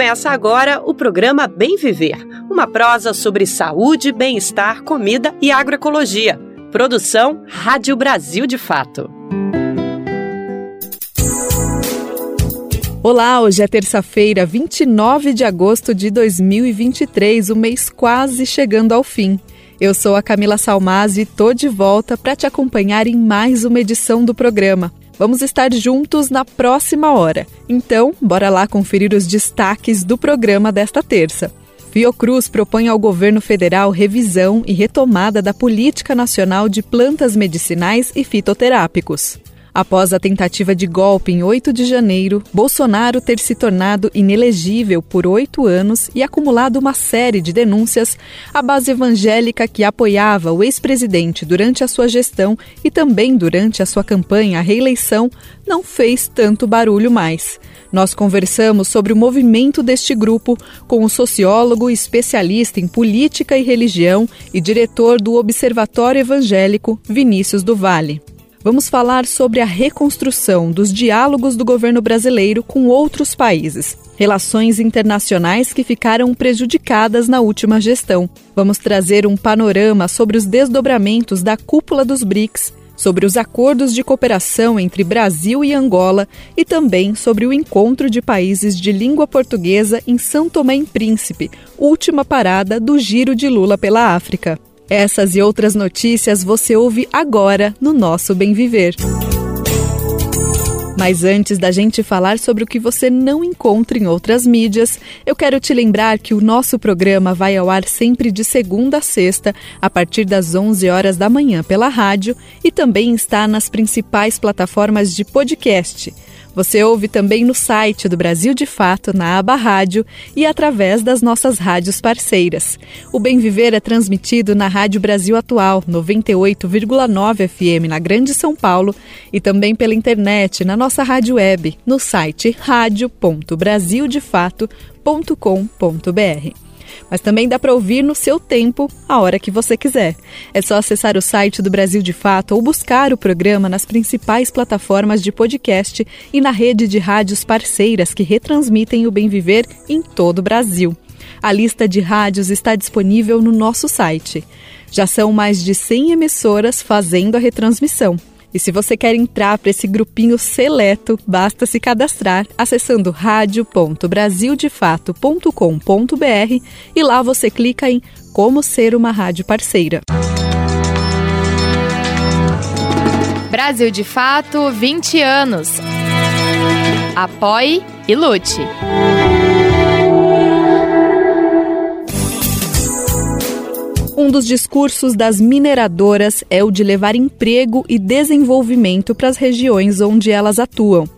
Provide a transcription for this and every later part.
Começa agora o programa Bem Viver, uma prosa sobre saúde, bem-estar, comida e agroecologia. Produção Rádio Brasil de Fato. Olá, hoje é terça-feira, 29 de agosto de 2023, o mês quase chegando ao fim. Eu sou a Camila Salmazzi e tô de volta para te acompanhar em mais uma edição do programa. Vamos estar juntos na próxima hora. Então, bora lá conferir os destaques do programa desta terça. Fiocruz propõe ao governo federal revisão e retomada da Política Nacional de Plantas Medicinais e Fitoterápicos. Após a tentativa de golpe em 8 de janeiro, Bolsonaro ter se tornado inelegível por oito anos e acumulado uma série de denúncias, a base evangélica que apoiava o ex-presidente durante a sua gestão e também durante a sua campanha à reeleição não fez tanto barulho mais. Nós conversamos sobre o movimento deste grupo com o sociólogo especialista em política e religião e diretor do Observatório Evangélico, Vinícius do Vale vamos falar sobre a reconstrução dos diálogos do governo brasileiro com outros países, relações internacionais que ficaram prejudicadas na última gestão. Vamos trazer um panorama sobre os desdobramentos da cúpula dos BRICS, sobre os acordos de cooperação entre Brasil e Angola e também sobre o encontro de países de língua portuguesa em São Tomé e Príncipe, última parada do Giro de Lula pela África. Essas e outras notícias você ouve agora no nosso Bem Viver. Mas antes da gente falar sobre o que você não encontra em outras mídias, eu quero te lembrar que o nosso programa vai ao ar sempre de segunda a sexta, a partir das 11 horas da manhã pela rádio e também está nas principais plataformas de podcast. Você ouve também no site do Brasil de Fato, na aba Rádio e através das nossas rádios parceiras. O Bem Viver é transmitido na Rádio Brasil Atual, 98,9 FM na Grande São Paulo e também pela internet na nossa rádio web, no site radio.brasildefato.com.br mas também dá para ouvir no seu tempo, a hora que você quiser. É só acessar o site do Brasil de Fato ou buscar o programa nas principais plataformas de podcast e na rede de rádios parceiras que retransmitem o Bem Viver em todo o Brasil. A lista de rádios está disponível no nosso site. Já são mais de 100 emissoras fazendo a retransmissão. E se você quer entrar para esse grupinho seleto, basta se cadastrar acessando radio.brasildefato.com.br e lá você clica em Como Ser uma Rádio Parceira. Brasil de Fato 20 anos. Apoie e lute. Um dos discursos das mineradoras é o de levar emprego e desenvolvimento para as regiões onde elas atuam.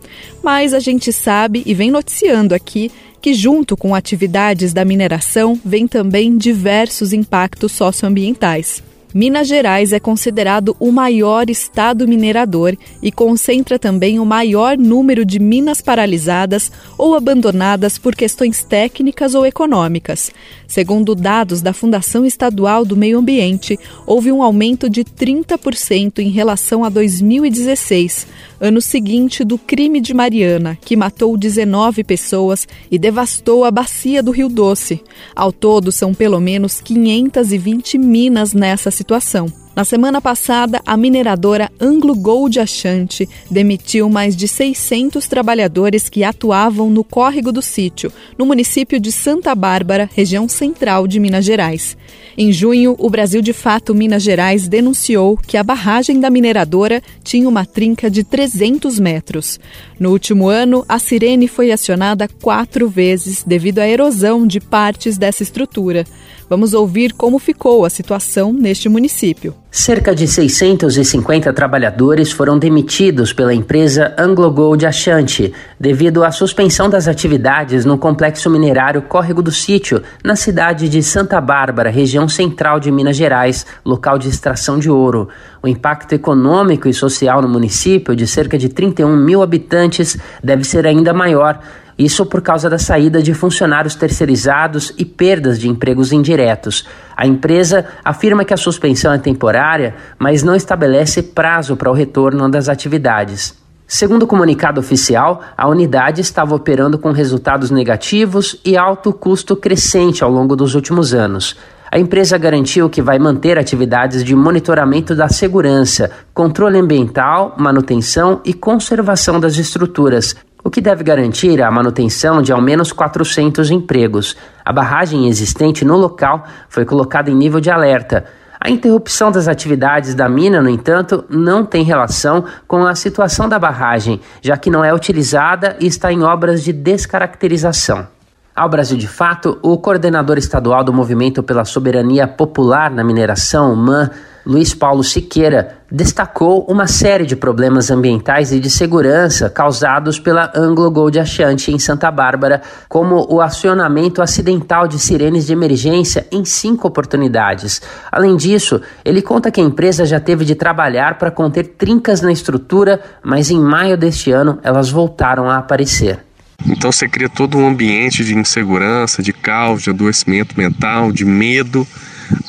Mas a gente sabe e vem noticiando aqui que, junto com atividades da mineração, vem também diversos impactos socioambientais. Minas Gerais é considerado o maior estado minerador e concentra também o maior número de minas paralisadas ou abandonadas por questões técnicas ou econômicas. Segundo dados da Fundação Estadual do Meio Ambiente, houve um aumento de 30% em relação a 2016, ano seguinte do crime de Mariana, que matou 19 pessoas e devastou a bacia do Rio Doce. Ao todo, são pelo menos 520 minas nessa situação. Na semana passada, a mineradora Anglo Gold Ashanti demitiu mais de 600 trabalhadores que atuavam no córrego do sítio, no município de Santa Bárbara, região central de Minas Gerais. Em junho, o Brasil de Fato Minas Gerais denunciou que a barragem da mineradora tinha uma trinca de 300 metros. No último ano, a sirene foi acionada quatro vezes devido à erosão de partes dessa estrutura. Vamos ouvir como ficou a situação neste município. Cerca de 650 trabalhadores foram demitidos pela empresa Anglo Gold Ashanti devido à suspensão das atividades no complexo minerário Córrego do Sítio, na cidade de Santa Bárbara, região central de Minas Gerais, local de extração de ouro. O impacto econômico e social no município, de cerca de 31 mil habitantes, deve ser ainda maior isso por causa da saída de funcionários terceirizados e perdas de empregos indiretos. A empresa afirma que a suspensão é temporária, mas não estabelece prazo para o retorno das atividades. Segundo o comunicado oficial, a unidade estava operando com resultados negativos e alto custo crescente ao longo dos últimos anos. A empresa garantiu que vai manter atividades de monitoramento da segurança, controle ambiental, manutenção e conservação das estruturas, o que deve garantir a manutenção de ao menos 400 empregos. A barragem existente no local foi colocada em nível de alerta. A interrupção das atividades da mina, no entanto, não tem relação com a situação da barragem, já que não é utilizada e está em obras de descaracterização. Ao Brasil de Fato, o coordenador estadual do Movimento pela Soberania Popular na Mineração, MAN, Luiz Paulo Siqueira, destacou uma série de problemas ambientais e de segurança causados pela Anglo Gold Ashanti em Santa Bárbara, como o acionamento acidental de sirenes de emergência em cinco oportunidades. Além disso, ele conta que a empresa já teve de trabalhar para conter trincas na estrutura, mas em maio deste ano elas voltaram a aparecer. Então você cria todo um ambiente de insegurança, de caos, de adoecimento mental, de medo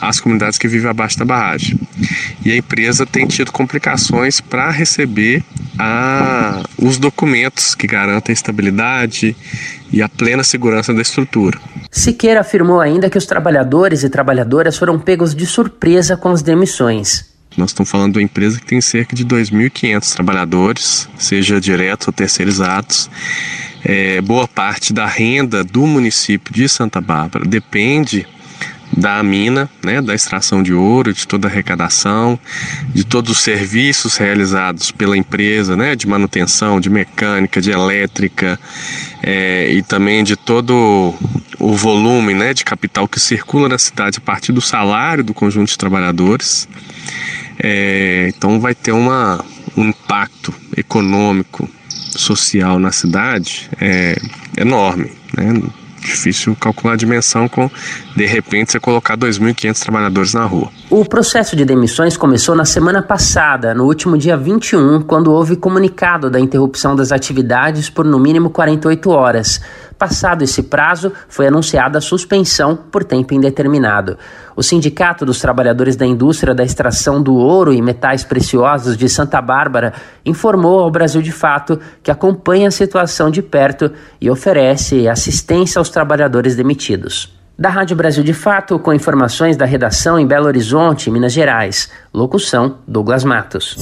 às comunidades que vivem abaixo da barragem. E a empresa tem tido complicações para receber a, os documentos que garantem a estabilidade e a plena segurança da estrutura. Siqueira afirmou ainda que os trabalhadores e trabalhadoras foram pegos de surpresa com as demissões. Nós estamos falando de uma empresa que tem cerca de 2.500 trabalhadores, seja diretos ou terceirizados. É, boa parte da renda do município de Santa Bárbara depende da mina, né, da extração de ouro, de toda a arrecadação, de todos os serviços realizados pela empresa, né, de manutenção, de mecânica, de elétrica é, e também de todo o volume né, de capital que circula na cidade a partir do salário do conjunto de trabalhadores. É, então vai ter uma, um impacto econômico, social na cidade é, enorme. Né? Difícil calcular a dimensão com, de repente, você colocar 2.500 trabalhadores na rua. O processo de demissões começou na semana passada, no último dia 21, quando houve comunicado da interrupção das atividades por no mínimo 48 horas. Passado esse prazo, foi anunciada a suspensão por tempo indeterminado. O Sindicato dos Trabalhadores da Indústria da Extração do Ouro e Metais Preciosos de Santa Bárbara informou ao Brasil de Fato que acompanha a situação de perto e oferece assistência aos trabalhadores demitidos. Da Rádio Brasil de Fato, com informações da redação em Belo Horizonte, Minas Gerais. Locução: Douglas Matos.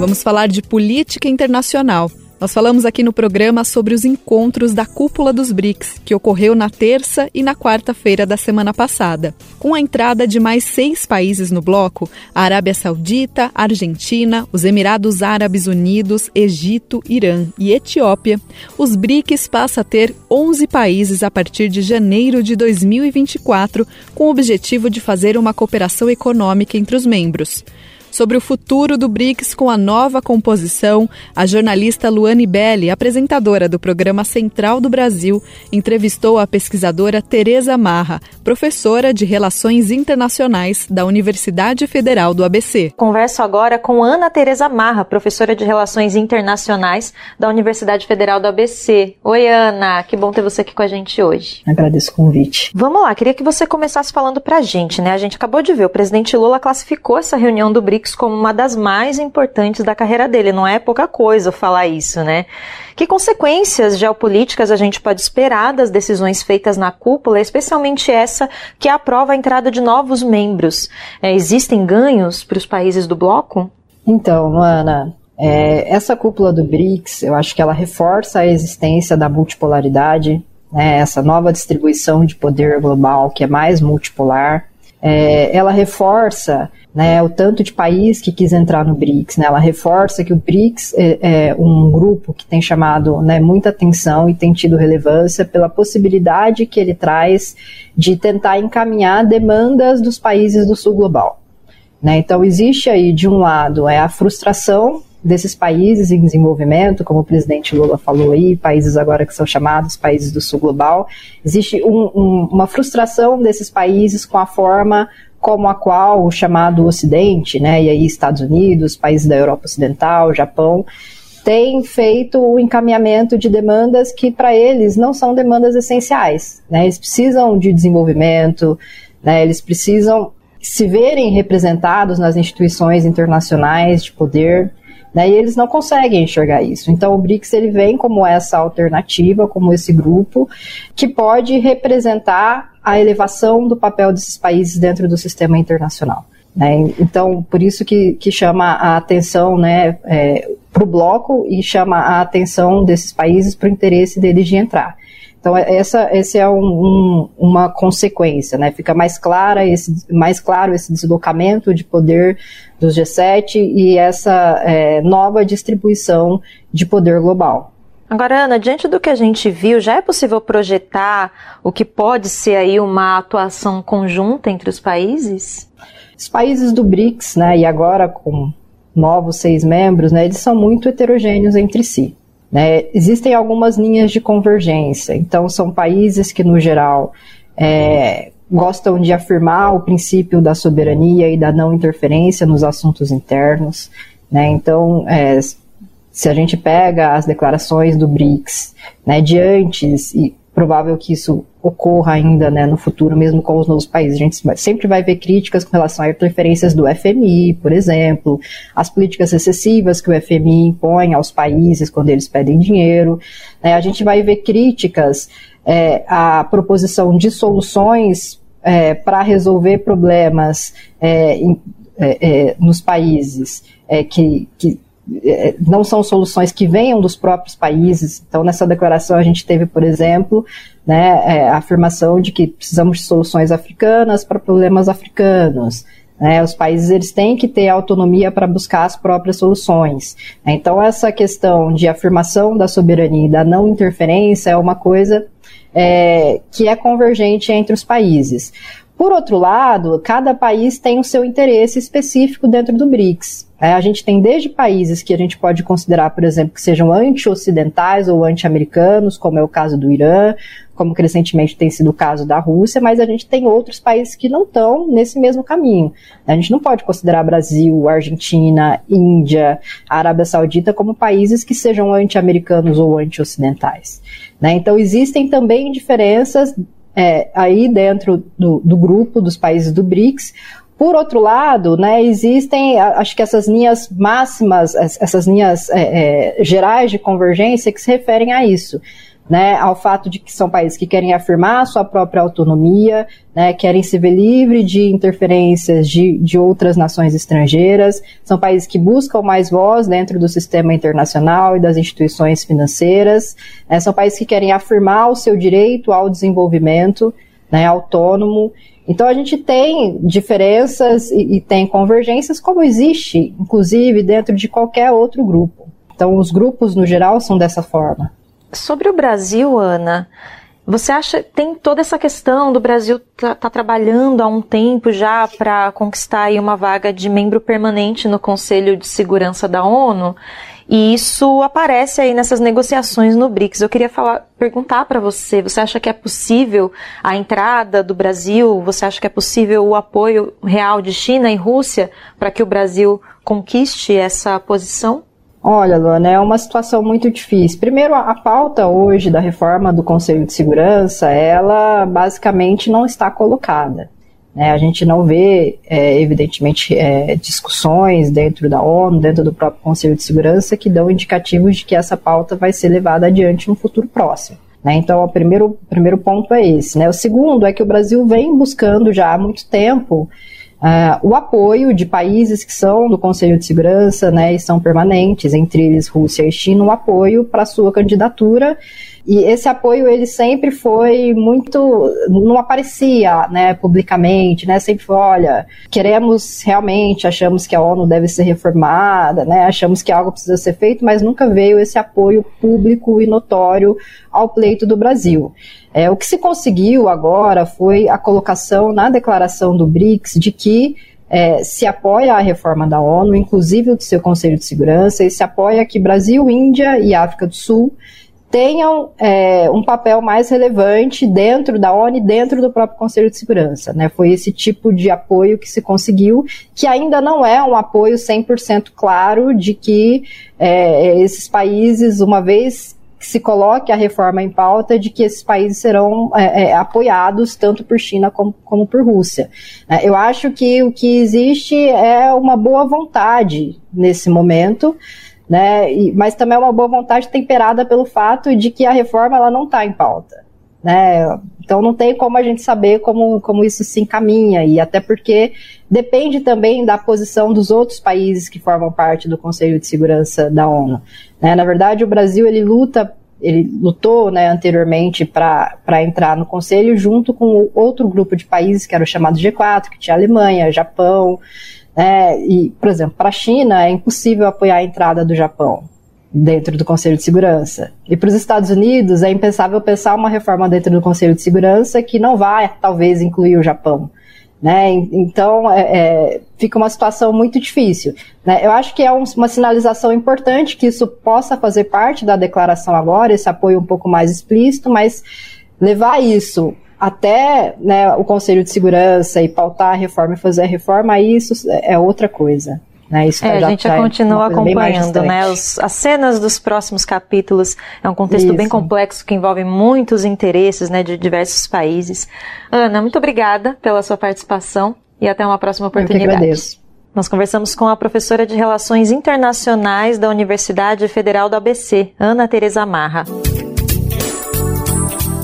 Vamos falar de política internacional. Nós falamos aqui no programa sobre os encontros da Cúpula dos BRICS, que ocorreu na terça e na quarta-feira da semana passada. Com a entrada de mais seis países no bloco, a Arábia Saudita, Argentina, os Emirados Árabes Unidos, Egito, Irã e Etiópia, os BRICS passa a ter 11 países a partir de janeiro de 2024, com o objetivo de fazer uma cooperação econômica entre os membros. Sobre o futuro do BRICS com a nova composição, a jornalista Luane Belli, apresentadora do programa Central do Brasil, entrevistou a pesquisadora Tereza Marra, professora de Relações Internacionais da Universidade Federal do ABC. Converso agora com Ana Tereza Marra, professora de Relações Internacionais da Universidade Federal do ABC. Oi, Ana, que bom ter você aqui com a gente hoje. Agradeço o convite. Vamos lá, queria que você começasse falando pra gente, né? A gente acabou de ver, o presidente Lula classificou essa reunião do BRICS Como uma das mais importantes da carreira dele. Não é pouca coisa falar isso, né? Que consequências geopolíticas a gente pode esperar das decisões feitas na cúpula, especialmente essa que aprova a entrada de novos membros? É, existem ganhos para os países do bloco? Então, Ana, é, essa cúpula do BRICS, eu acho que ela reforça a existência da multipolaridade, né, essa nova distribuição de poder global que é mais multipolar. É, ela reforça né, o tanto de país que quis entrar no BRICS. Né, ela reforça que o BRICS é, é um grupo que tem chamado né, muita atenção e tem tido relevância pela possibilidade que ele traz de tentar encaminhar demandas dos países do sul global. Né, então, existe aí, de um lado, é a frustração desses países em desenvolvimento, como o presidente Lula falou aí, países agora que são chamados países do sul global, existe um, um, uma frustração desses países com a forma como a qual o chamado Ocidente, né, e aí Estados Unidos, países da Europa Ocidental, Japão, tem feito o encaminhamento de demandas que para eles não são demandas essenciais. Né? Eles precisam de desenvolvimento, né? eles precisam se verem representados nas instituições internacionais de poder, Né, e eles não conseguem enxergar isso. Então o BRICS ele vem como essa alternativa, como esse grupo que pode representar a elevação do papel desses países dentro do sistema internacional. Né? Então, por isso que, que chama a atenção né, é, para o bloco e chama a atenção desses países para o interesse deles de entrar. Então, é, essa, esse é um, um, uma consequência, né? Fica mais, clara esse, mais claro esse deslocamento de poder dos G7 e essa é, nova distribuição de poder global. Agora, Ana, diante do que a gente viu, já é possível projetar o que pode ser aí uma atuação conjunta entre os países? Os países do BRICS, né, e agora com novos seis membros, né, eles são muito heterogêneos entre si. Né? Existem algumas linhas de convergência, então são países que, no geral, é, gostam de afirmar o princípio da soberania e da não interferência nos assuntos internos. Né? Então, é, se a gente pega as declarações do BRICS né, de antes, e provável que isso ocorra ainda né, no futuro, mesmo com os novos países. A gente sempre vai ver críticas com relação a interferências do FMI, por exemplo, as políticas excessivas que o FMI impõe aos países quando eles pedem dinheiro. É, a gente vai ver críticas é, à proposição de soluções é, para resolver problemas é, em, é, é, nos países que, que não são soluções que venham dos próprios países. Então, nessa declaração, a gente teve, por exemplo, né, é, a afirmação de que precisamos de soluções africanas para problemas africanos. Né, os países eles têm que ter autonomia para buscar as próprias soluções. Então, essa questão de afirmação da soberania e da não interferência é uma coisa é, que é convergente entre os países. Por outro lado, cada país tem o seu interesse específico dentro do BRICS. É, a gente tem desde países que a gente pode considerar, por exemplo, que sejam anti-ocidentais ou anti-americanos, como é o caso do Irã, como recentemente tem sido o caso da Rússia, mas a gente tem outros países que não estão nesse mesmo caminho. A gente não pode considerar Brasil, Argentina, Índia, Arábia Saudita como países que sejam anti-americanos ou anti-ocidentais. Né? Então existem também diferenças é, aí dentro do, do grupo dos países do BRICS. Por outro lado, né, existem, acho que essas linhas máximas, essas linhas é, é, gerais de convergência que se referem a isso né, ao fato de que são países que querem afirmar sua própria autonomia, né, querem se ver livre de interferências de, de outras nações estrangeiras, são países que buscam mais voz dentro do sistema internacional e das instituições financeiras, né, são países que querem afirmar o seu direito ao desenvolvimento né, autônomo. Então a gente tem diferenças e, e tem convergências, como existe, inclusive, dentro de qualquer outro grupo. Então os grupos, no geral, são dessa forma. Sobre o Brasil, Ana, você acha tem toda essa questão do Brasil tá, tá trabalhando há um tempo já para conquistar uma vaga de membro permanente no Conselho de Segurança da ONU? E isso aparece aí nessas negociações no BRICS. Eu queria falar, perguntar para você, você acha que é possível a entrada do Brasil? Você acha que é possível o apoio real de China e Rússia para que o Brasil conquiste essa posição? Olha, Luana, é uma situação muito difícil. Primeiro, a pauta hoje da reforma do Conselho de Segurança, ela basicamente não está colocada. Né? A gente não vê, é, evidentemente, é, discussões dentro da ONU, dentro do próprio Conselho de Segurança, que dão indicativos de que essa pauta vai ser levada adiante no futuro próximo. Né? Então, o primeiro, primeiro ponto é esse. Né? O segundo é que o Brasil vem buscando já há muito tempo Uh, o apoio de países que são do Conselho de Segurança né, e são permanentes, entre eles Rússia e China, o apoio para sua candidatura e esse apoio ele sempre foi muito, não aparecia, né, publicamente, né, sempre foi, olha, queremos realmente, achamos que a ONU deve ser reformada, né, achamos que algo precisa ser feito, mas nunca veio esse apoio público e notório ao pleito do Brasil. É, o que se conseguiu agora foi a colocação na declaração do BRICS de que é, se apoia a reforma da ONU, inclusive do seu Conselho de Segurança, e se apoia que Brasil, Índia e África do Sul tenham é, um papel mais relevante dentro da ONU e dentro do próprio Conselho de Segurança. Né? Foi esse tipo de apoio que se conseguiu, que ainda não é um apoio 100% claro de que é, esses países, uma vez que se coloque a reforma em pauta de que esses países serão é, é, apoiados tanto por China como, como por Rússia. É, eu acho que o que existe é uma boa vontade nesse momento, né, e, mas também é uma boa vontade temperada pelo fato de que a reforma ela não está em pauta. Né? Então não tem como a gente saber como, como isso se encaminha, e até porque depende também da posição dos outros países que formam parte do Conselho de Segurança da ONU. Né? Na verdade, o Brasil ele luta, ele lutou né, anteriormente para entrar no Conselho junto com outro grupo de países que era o chamado G4, que tinha Alemanha, Japão, né? e, por exemplo, para a China é impossível apoiar a entrada do Japão dentro do Conselho de Segurança. E para os Estados Unidos é impensável pensar uma reforma dentro do Conselho de Segurança que não vai, talvez, incluir o Japão. Né? Então, é, é, fica uma situação muito difícil. Né? Eu acho que é um, uma sinalização importante que isso possa fazer parte da declaração agora, esse apoio um pouco mais explícito, mas levar isso até né, o Conselho de Segurança e pautar a reforma e fazer a reforma, aí isso é outra coisa. Né? Isso é, a gente já continua acompanhando, né? Os, as cenas dos próximos capítulos é um contexto Isso. bem complexo que envolve muitos interesses, né, de diversos países. Ana, muito obrigada pela sua participação e até uma próxima oportunidade. Eu que agradeço. Nós conversamos com a professora de Relações Internacionais da Universidade Federal do ABC, Ana Teresa Marra.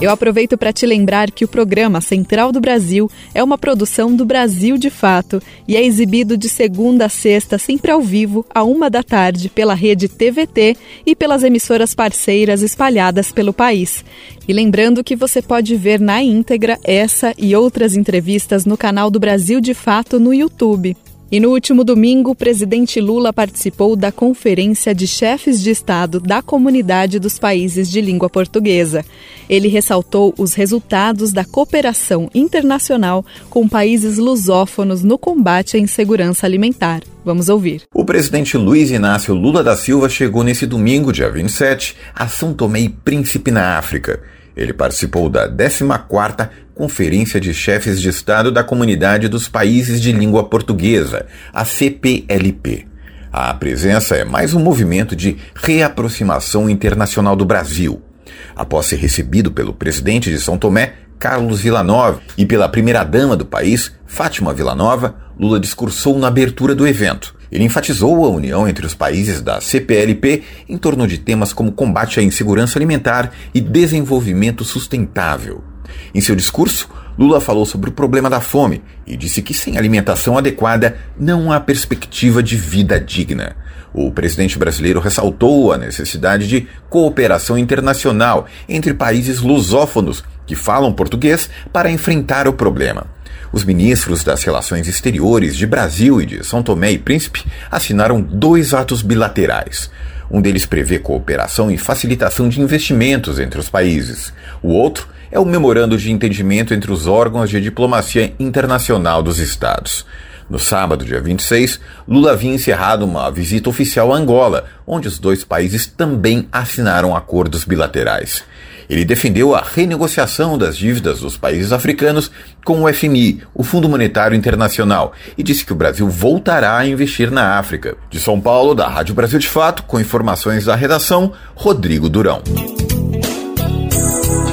Eu aproveito para te lembrar que o programa Central do Brasil é uma produção do Brasil de Fato e é exibido de segunda a sexta, sempre ao vivo, a uma da tarde, pela rede TVT e pelas emissoras parceiras espalhadas pelo país. E lembrando que você pode ver na íntegra essa e outras entrevistas no canal do Brasil de Fato no YouTube. E no último domingo, o presidente Lula participou da Conferência de Chefes de Estado da Comunidade dos Países de Língua Portuguesa. Ele ressaltou os resultados da cooperação internacional com países lusófonos no combate à insegurança alimentar. Vamos ouvir. O presidente Luiz Inácio Lula da Silva chegou nesse domingo, dia 27, a São Tomé e Príncipe na África. Ele participou da 14ª Conferência de Chefes de Estado da Comunidade dos Países de Língua Portuguesa, a CPLP. A presença é mais um movimento de reaproximação internacional do Brasil. Após ser recebido pelo presidente de São Tomé, Carlos Villanova, e pela primeira-dama do país, Fátima Villanova, Lula discursou na abertura do evento. Ele enfatizou a união entre os países da CPLP em torno de temas como combate à insegurança alimentar e desenvolvimento sustentável. Em seu discurso, Lula falou sobre o problema da fome e disse que sem alimentação adequada não há perspectiva de vida digna. O presidente brasileiro ressaltou a necessidade de cooperação internacional entre países lusófonos que falam português para enfrentar o problema. Os ministros das Relações Exteriores de Brasil e de São Tomé e Príncipe assinaram dois atos bilaterais. Um deles prevê cooperação e facilitação de investimentos entre os países. O outro é o memorando de entendimento entre os órgãos de diplomacia internacional dos Estados. No sábado, dia 26, Lula havia encerrado uma visita oficial a Angola, onde os dois países também assinaram acordos bilaterais. Ele defendeu a renegociação das dívidas dos países africanos com o FMI, o Fundo Monetário Internacional, e disse que o Brasil voltará a investir na África. De São Paulo, da Rádio Brasil de Fato, com informações da redação, Rodrigo Durão.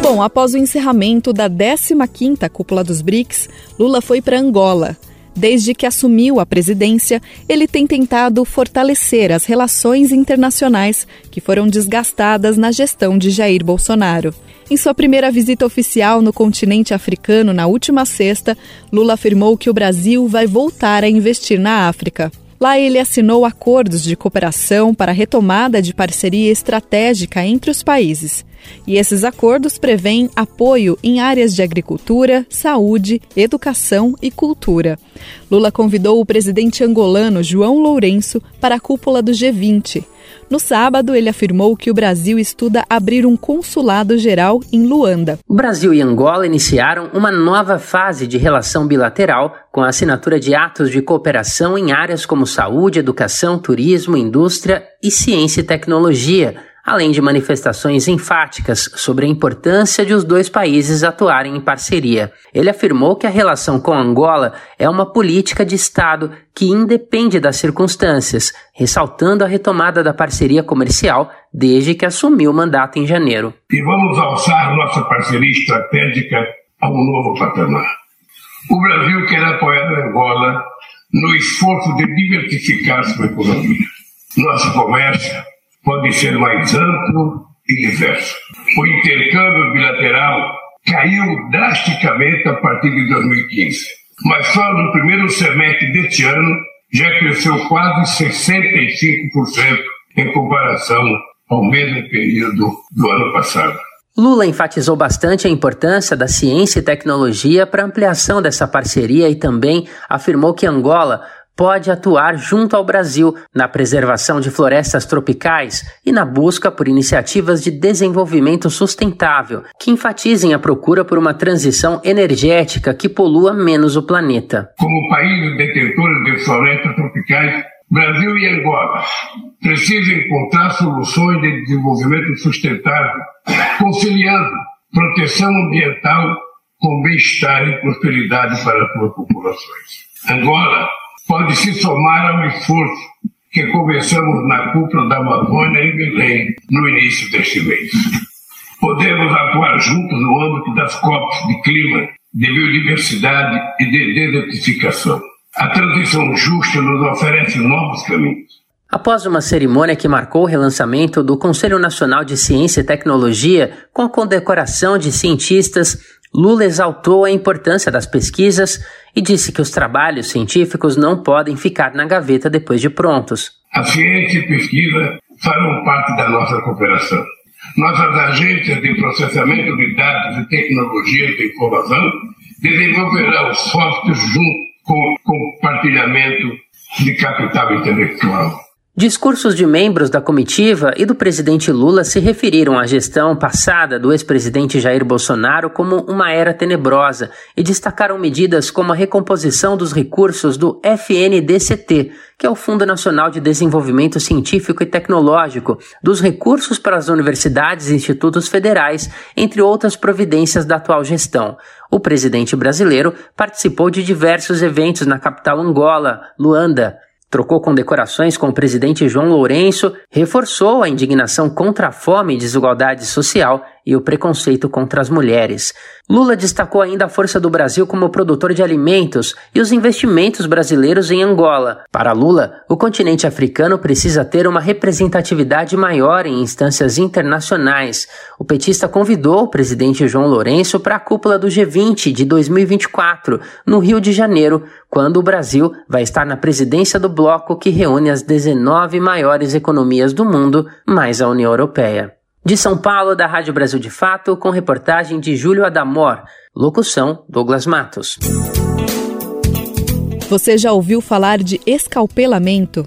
Bom, após o encerramento da 15ª Cúpula dos BRICS, Lula foi para Angola. Desde que assumiu a presidência, ele tem tentado fortalecer as relações internacionais que foram desgastadas na gestão de Jair Bolsonaro. Em sua primeira visita oficial no continente africano na última sexta, Lula afirmou que o Brasil vai voltar a investir na África. Lá ele assinou acordos de cooperação para a retomada de parceria estratégica entre os países. E esses acordos prevêem apoio em áreas de agricultura, saúde, educação e cultura. Lula convidou o presidente angolano João Lourenço para a cúpula do G20. No sábado, ele afirmou que o Brasil estuda abrir um consulado geral em Luanda. O Brasil e Angola iniciaram uma nova fase de relação bilateral com a assinatura de atos de cooperação em áreas como saúde, educação, turismo, indústria e ciência e tecnologia além de manifestações enfáticas sobre a importância de os dois países atuarem em parceria. Ele afirmou que a relação com Angola é uma política de Estado que independe das circunstâncias, ressaltando a retomada da parceria comercial desde que assumiu o mandato em janeiro. E vamos alçar nossa parceria estratégica a um novo patamar. O Brasil quer apoiar Angola no esforço de diversificar sua economia. Nosso comércio pode ser mais amplo e diverso. O intercâmbio bilateral caiu drasticamente a partir de 2015, mas só no primeiro semestre deste ano já cresceu quase 65% em comparação ao mesmo período do ano passado. Lula enfatizou bastante a importância da ciência e tecnologia para ampliação dessa parceria e também afirmou que Angola pode atuar junto ao Brasil na preservação de florestas tropicais e na busca por iniciativas de desenvolvimento sustentável que enfatizem a procura por uma transição energética que polua menos o planeta. Como país detentor de florestas tropicais, Brasil e Angola precisam encontrar soluções de desenvolvimento sustentável, conciliando proteção ambiental com bem-estar e prosperidade para as suas populações. Angola pode se somar ao esforço que começamos na cúpula da Amazônia em Belém no início deste mês. Podemos atuar juntos no âmbito das COPs de clima, de biodiversidade e de desertificação. A transição justa nos oferece novos caminhos. Após uma cerimônia que marcou o relançamento do Conselho Nacional de Ciência e Tecnologia, com a condecoração de cientistas Lula exaltou a importância das pesquisas e disse que os trabalhos científicos não podem ficar na gaveta depois de prontos. A ciência e pesquisa farão parte da nossa cooperação. Nossas agências de processamento de dados e tecnologias de informação desenvolverão softwares junto com o compartilhamento de capital intelectual. Discursos de membros da comitiva e do presidente Lula se referiram à gestão passada do ex-presidente Jair Bolsonaro como uma era tenebrosa e destacaram medidas como a recomposição dos recursos do FNDCT, que é o Fundo Nacional de Desenvolvimento Científico e Tecnológico, dos recursos para as universidades e institutos federais, entre outras providências da atual gestão. O presidente brasileiro participou de diversos eventos na capital Angola, Luanda, Trocou condecorações com o presidente João Lourenço, reforçou a indignação contra a fome e desigualdade social e o preconceito contra as mulheres. Lula destacou ainda a força do Brasil como produtor de alimentos e os investimentos brasileiros em Angola. Para Lula, o continente africano precisa ter uma representatividade maior em instâncias internacionais. O petista convidou o presidente João Lourenço para a cúpula do G20 de 2024, no Rio de Janeiro, quando o Brasil vai estar na presidência do bloco que reúne as 19 maiores economias do mundo, mais a União Europeia. De São Paulo, da Rádio Brasil de Fato, com reportagem de Júlio Adamor. Locução: Douglas Matos. Você já ouviu falar de escalpelamento?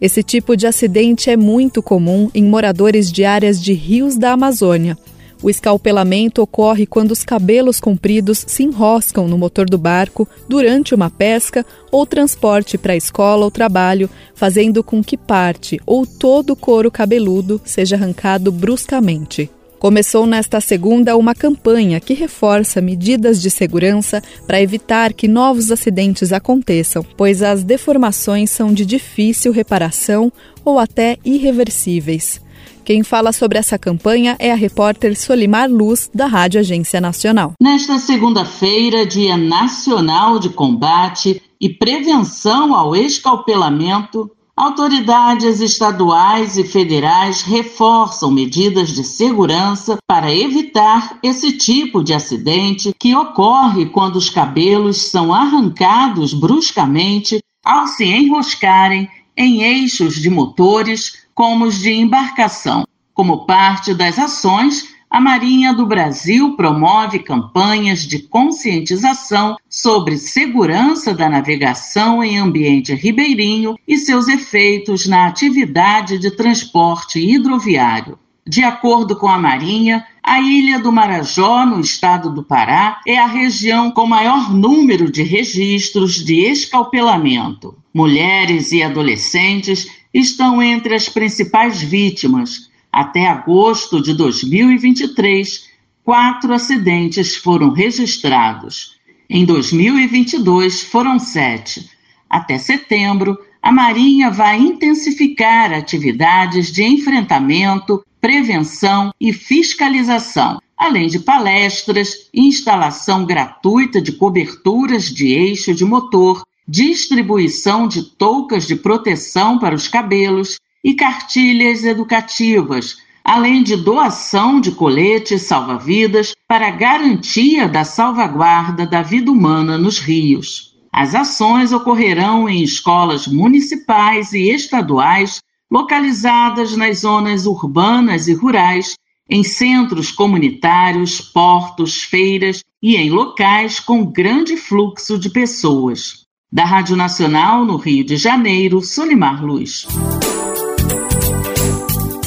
Esse tipo de acidente é muito comum em moradores de áreas de rios da Amazônia. O escalpelamento ocorre quando os cabelos compridos se enroscam no motor do barco durante uma pesca ou transporte para a escola ou trabalho, fazendo com que parte ou todo o couro cabeludo seja arrancado bruscamente. Começou nesta segunda uma campanha que reforça medidas de segurança para evitar que novos acidentes aconteçam, pois as deformações são de difícil reparação ou até irreversíveis. Quem fala sobre essa campanha é a repórter Solimar Luz, da Rádio Agência Nacional. Nesta segunda-feira, Dia Nacional de Combate e Prevenção ao Escalpelamento, autoridades estaduais e federais reforçam medidas de segurança para evitar esse tipo de acidente que ocorre quando os cabelos são arrancados bruscamente ao se enroscarem em eixos de motores como os de embarcação. Como parte das ações, a Marinha do Brasil promove campanhas de conscientização sobre segurança da navegação em ambiente ribeirinho e seus efeitos na atividade de transporte hidroviário. De acordo com a Marinha, a ilha do Marajó, no estado do Pará, é a região com maior número de registros de escalpelamento. Mulheres e adolescentes estão entre as principais vítimas. Até agosto de 2023, quatro acidentes foram registrados. Em 2022, foram sete. Até setembro, a Marinha vai intensificar atividades de enfrentamento, prevenção e fiscalização, além de palestras, instalação gratuita de coberturas de eixo de motor, distribuição de toucas de proteção para os cabelos e cartilhas educativas, além de doação de coletes salva-vidas para garantia da salvaguarda da vida humana nos rios. As ações ocorrerão em escolas municipais e estaduais localizadas nas zonas urbanas e rurais, em centros comunitários, portos, feiras e em locais com grande fluxo de pessoas. Da Rádio Nacional, no Rio de Janeiro, Solimar Luz.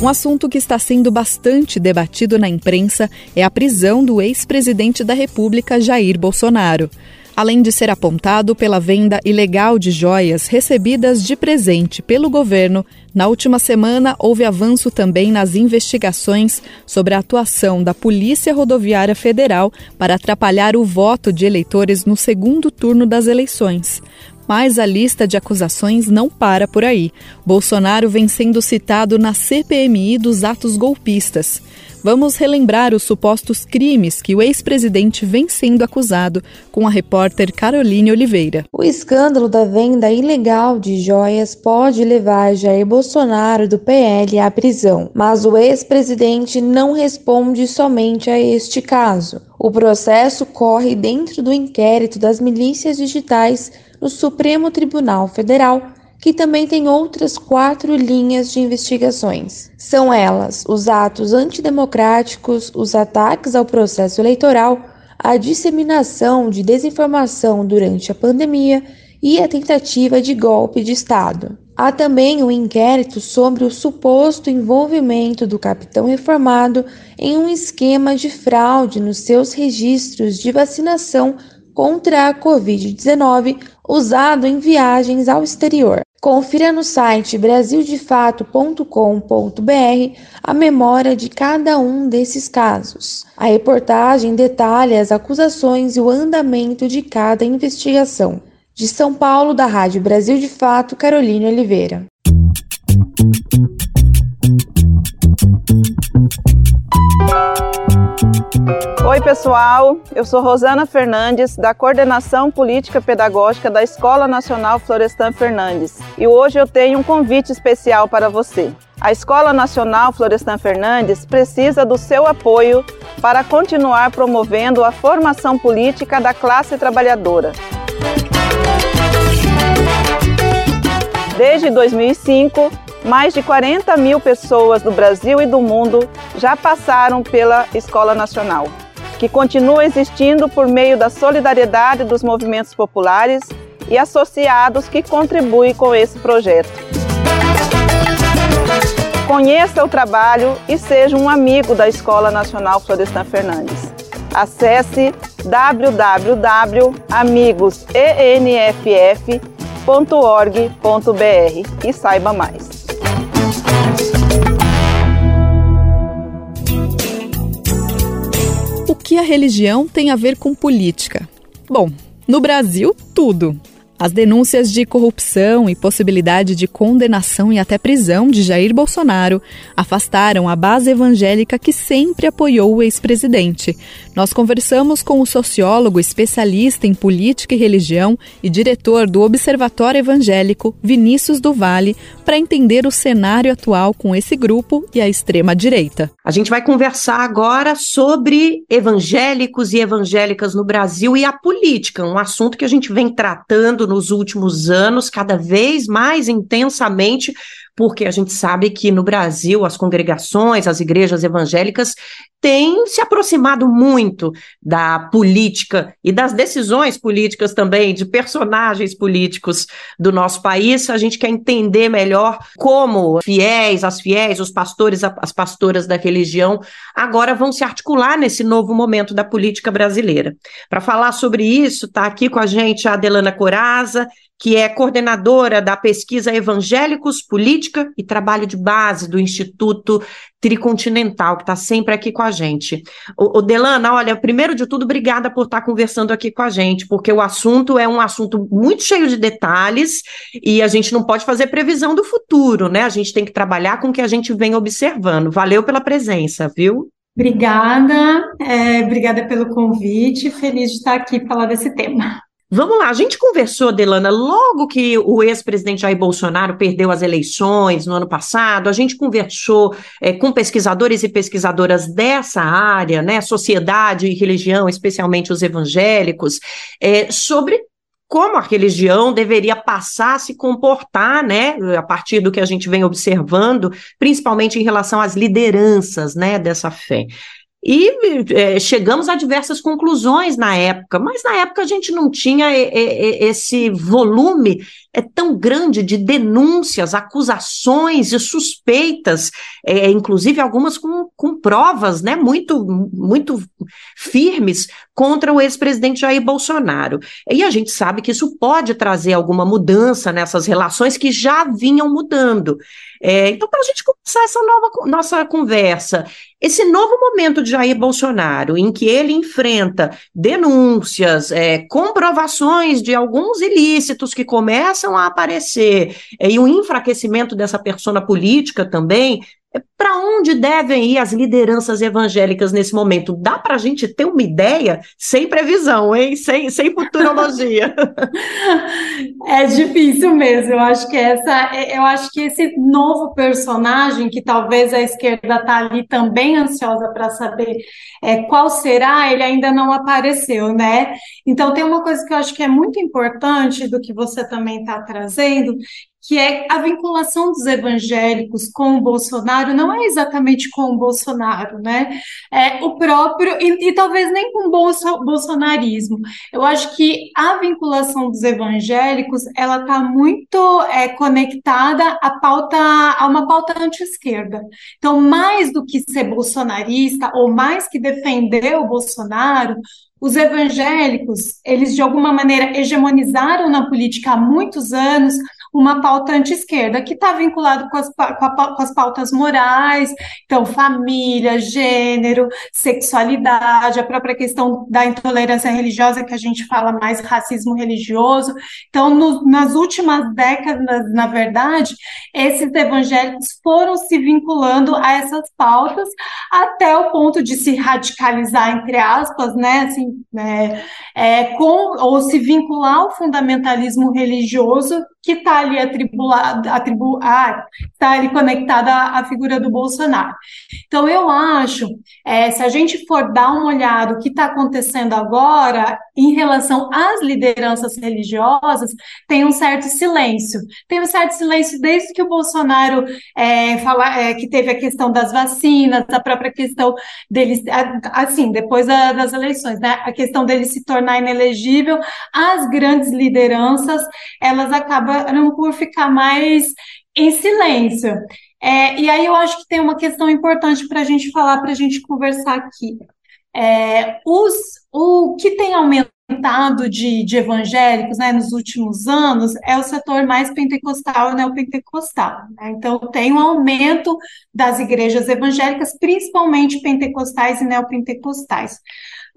Um assunto que está sendo bastante debatido na imprensa é a prisão do ex-presidente da República, Jair Bolsonaro além de ser apontado pela venda ilegal de joias recebidas de presente pelo governo, na última semana houve avanço também nas investigações sobre a atuação da Polícia Rodoviária Federal para atrapalhar o voto de eleitores no segundo turno das eleições. Mas a lista de acusações não para por aí. Bolsonaro vem sendo citado na CPMI dos atos golpistas. Vamos relembrar os supostos crimes que o ex-presidente vem sendo acusado com a repórter Caroline Oliveira. O escândalo da venda ilegal de joias pode levar Jair Bolsonaro do PL à prisão, mas o ex-presidente não responde somente a este caso. O processo corre dentro do inquérito das milícias digitais no Supremo Tribunal Federal que também tem outras quatro linhas de investigações. São elas os atos antidemocráticos, os ataques ao processo eleitoral, a disseminação de desinformação durante a pandemia e a tentativa de golpe de Estado. Há também um inquérito sobre o suposto envolvimento do capitão reformado em um esquema de fraude nos seus registros de vacinação contra a Covid-19 usado em viagens ao exterior. Confira no site brasildefato.com.br a memória de cada um desses casos. A reportagem detalha as acusações e o andamento de cada investigação. De São Paulo, da Rádio Brasil de Fato, Caroline Oliveira. Oi, pessoal. Eu sou Rosana Fernandes, da Coordenação Política Pedagógica da Escola Nacional Florestan Fernandes. E hoje eu tenho um convite especial para você. A Escola Nacional Florestan Fernandes precisa do seu apoio para continuar promovendo a formação política da classe trabalhadora. Desde 2005, mais de 40 mil pessoas do Brasil e do mundo já passaram pela Escola Nacional que continua existindo por meio da solidariedade dos movimentos populares e associados que contribuem com esse projeto. Conheça o trabalho e seja um amigo da Escola Nacional Florestan Fernandes. Acesse www.amigosenff.org.br e saiba mais. A religião tem a ver com política? Bom, no Brasil, tudo. As denúncias de corrupção e possibilidade de condenação e até prisão de Jair Bolsonaro afastaram a base evangélica que sempre apoiou o ex-presidente. Nós conversamos com o sociólogo especialista em política e religião e diretor do Observatório Evangélico, Vinícius do Vale, para entender o cenário atual com esse grupo e a extrema-direita. A gente vai conversar agora sobre evangélicos e evangélicas no Brasil e a política, um assunto que a gente vem tratando nos últimos anos, cada vez mais intensamente, porque a gente sabe que no Brasil as congregações, as igrejas evangélicas têm se aproximado muito da política e das decisões políticas também, de personagens políticos do nosso país. A gente quer entender melhor como fiéis, as fiéis, os pastores, as pastoras da religião agora vão se articular nesse novo momento da política brasileira. Para falar sobre isso, está aqui com a gente a Adelana Coraza, que é coordenadora da pesquisa Evangélicos, Política e Trabalho de Base do Instituto Tricontinental, que está sempre aqui com a gente. O, Delana, olha, primeiro de tudo, obrigada por estar tá conversando aqui com a gente, porque o assunto é um assunto muito cheio de detalhes e a gente não pode fazer previsão do futuro, né? A gente tem que trabalhar com o que a gente vem observando. Valeu pela presença, viu? Obrigada, é, obrigada pelo convite, feliz de estar aqui falar desse tema. Vamos lá, a gente conversou, Delana, logo que o ex-presidente Jair Bolsonaro perdeu as eleições no ano passado, a gente conversou é, com pesquisadores e pesquisadoras dessa área, né, sociedade e religião, especialmente os evangélicos, é, sobre como a religião deveria passar a se comportar, né, a partir do que a gente vem observando, principalmente em relação às lideranças, né, dessa fé. E é, chegamos a diversas conclusões na época, mas na época a gente não tinha esse volume é tão grande de denúncias, acusações e suspeitas, é, inclusive algumas com, com provas né, muito, muito firmes contra o ex-presidente Jair Bolsonaro. E a gente sabe que isso pode trazer alguma mudança nessas relações que já vinham mudando. É, então, para a gente começar essa nova nossa conversa, esse novo momento de Jair Bolsonaro, em que ele enfrenta denúncias, é, comprovações de alguns ilícitos que começam a aparecer, é, e o enfraquecimento dessa persona política também, para onde devem ir as lideranças evangélicas nesse momento? Dá para a gente ter uma ideia sem previsão, hein? Sem, sem futurologia. é difícil mesmo. Eu acho que essa, eu acho que esse novo personagem, que talvez a esquerda está ali também ansiosa para saber é, qual será, ele ainda não apareceu, né? Então tem uma coisa que eu acho que é muito importante do que você também está trazendo, que é a vinculação dos evangélicos com o Bolsonaro, não é exatamente com o Bolsonaro, né? É o próprio, e, e talvez nem com o bolso, bolsonarismo. Eu acho que a vinculação dos evangélicos, ela está muito é, conectada à pauta, a uma pauta anti-esquerda. Então, mais do que ser bolsonarista, ou mais que defender o Bolsonaro, os evangélicos, eles de alguma maneira hegemonizaram na política há muitos anos uma pauta anti-esquerda, que está vinculado com as, com, a, com as pautas morais, então família, gênero, sexualidade, a própria questão da intolerância religiosa, que a gente fala mais racismo religioso. Então, no, nas últimas décadas, na verdade, esses evangélicos foram se vinculando a essas pautas até o ponto de se radicalizar, entre aspas, né, assim, é, é, com, ou se vincular ao fundamentalismo religioso que está ali atribulado, atribu, ah, tá ali conectada à, à, figura do Bolsonaro. Então, eu acho, é, se a gente for dar uma olhada o que está acontecendo agora em relação às lideranças religiosas, tem um certo silêncio. Tem um certo silêncio desde que o Bolsonaro é, fala, é, que teve a questão das vacinas, a própria questão dele, assim, depois da, das eleições, né? A questão dele se tornar inelegível, as grandes lideranças, elas acabam acabaram por ficar mais em silêncio. É, e aí eu acho que tem uma questão importante para a gente falar, para a gente conversar aqui. É, os, o que tem aumentado de, de evangélicos né, nos últimos anos é o setor mais pentecostal e neopentecostal. Né? Então, tem um aumento das igrejas evangélicas, principalmente pentecostais e neopentecostais.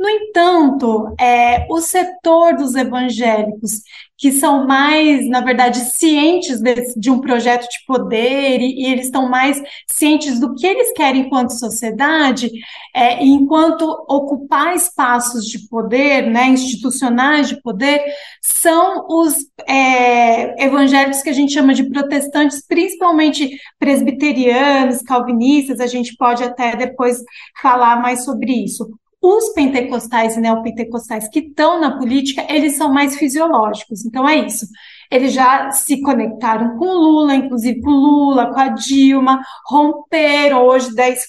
No entanto, é, o setor dos evangélicos que são mais, na verdade, cientes de, de um projeto de poder e, e, eles estão mais cientes do que eles querem enquanto sociedade, é, enquanto ocupar espaços de poder, né, institucionais de poder, são os é, evangélicos que a gente chama de protestantes, principalmente presbiterianos, calvinistas, a gente pode até depois falar mais sobre isso os pentecostais e neopentecostais que estão na política, eles são mais fisiológicos. Então é isso. Eles já se conectaram com Lula, inclusive com Lula, com a Dilma, romperam, hoje daí se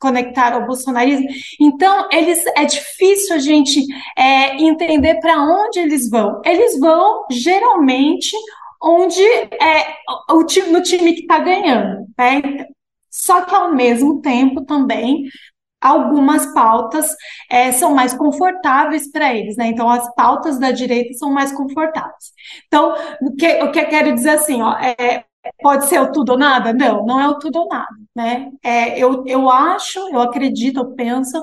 conectaram ao bolsonarismo. Então, eles é difícil a gente é, entender para onde eles vão. Eles vão, geralmente, onde é o time, no time que está ganhando. Né? Só que, ao mesmo tempo, também algumas pautas é, são mais confortáveis para eles, né? Então, as pautas da direita são mais confortáveis. Então, o que, o que eu quero dizer assim, ó, é, pode ser o tudo ou nada? Não, não é o tudo ou nada, né? É, eu, eu acho, eu acredito, eu penso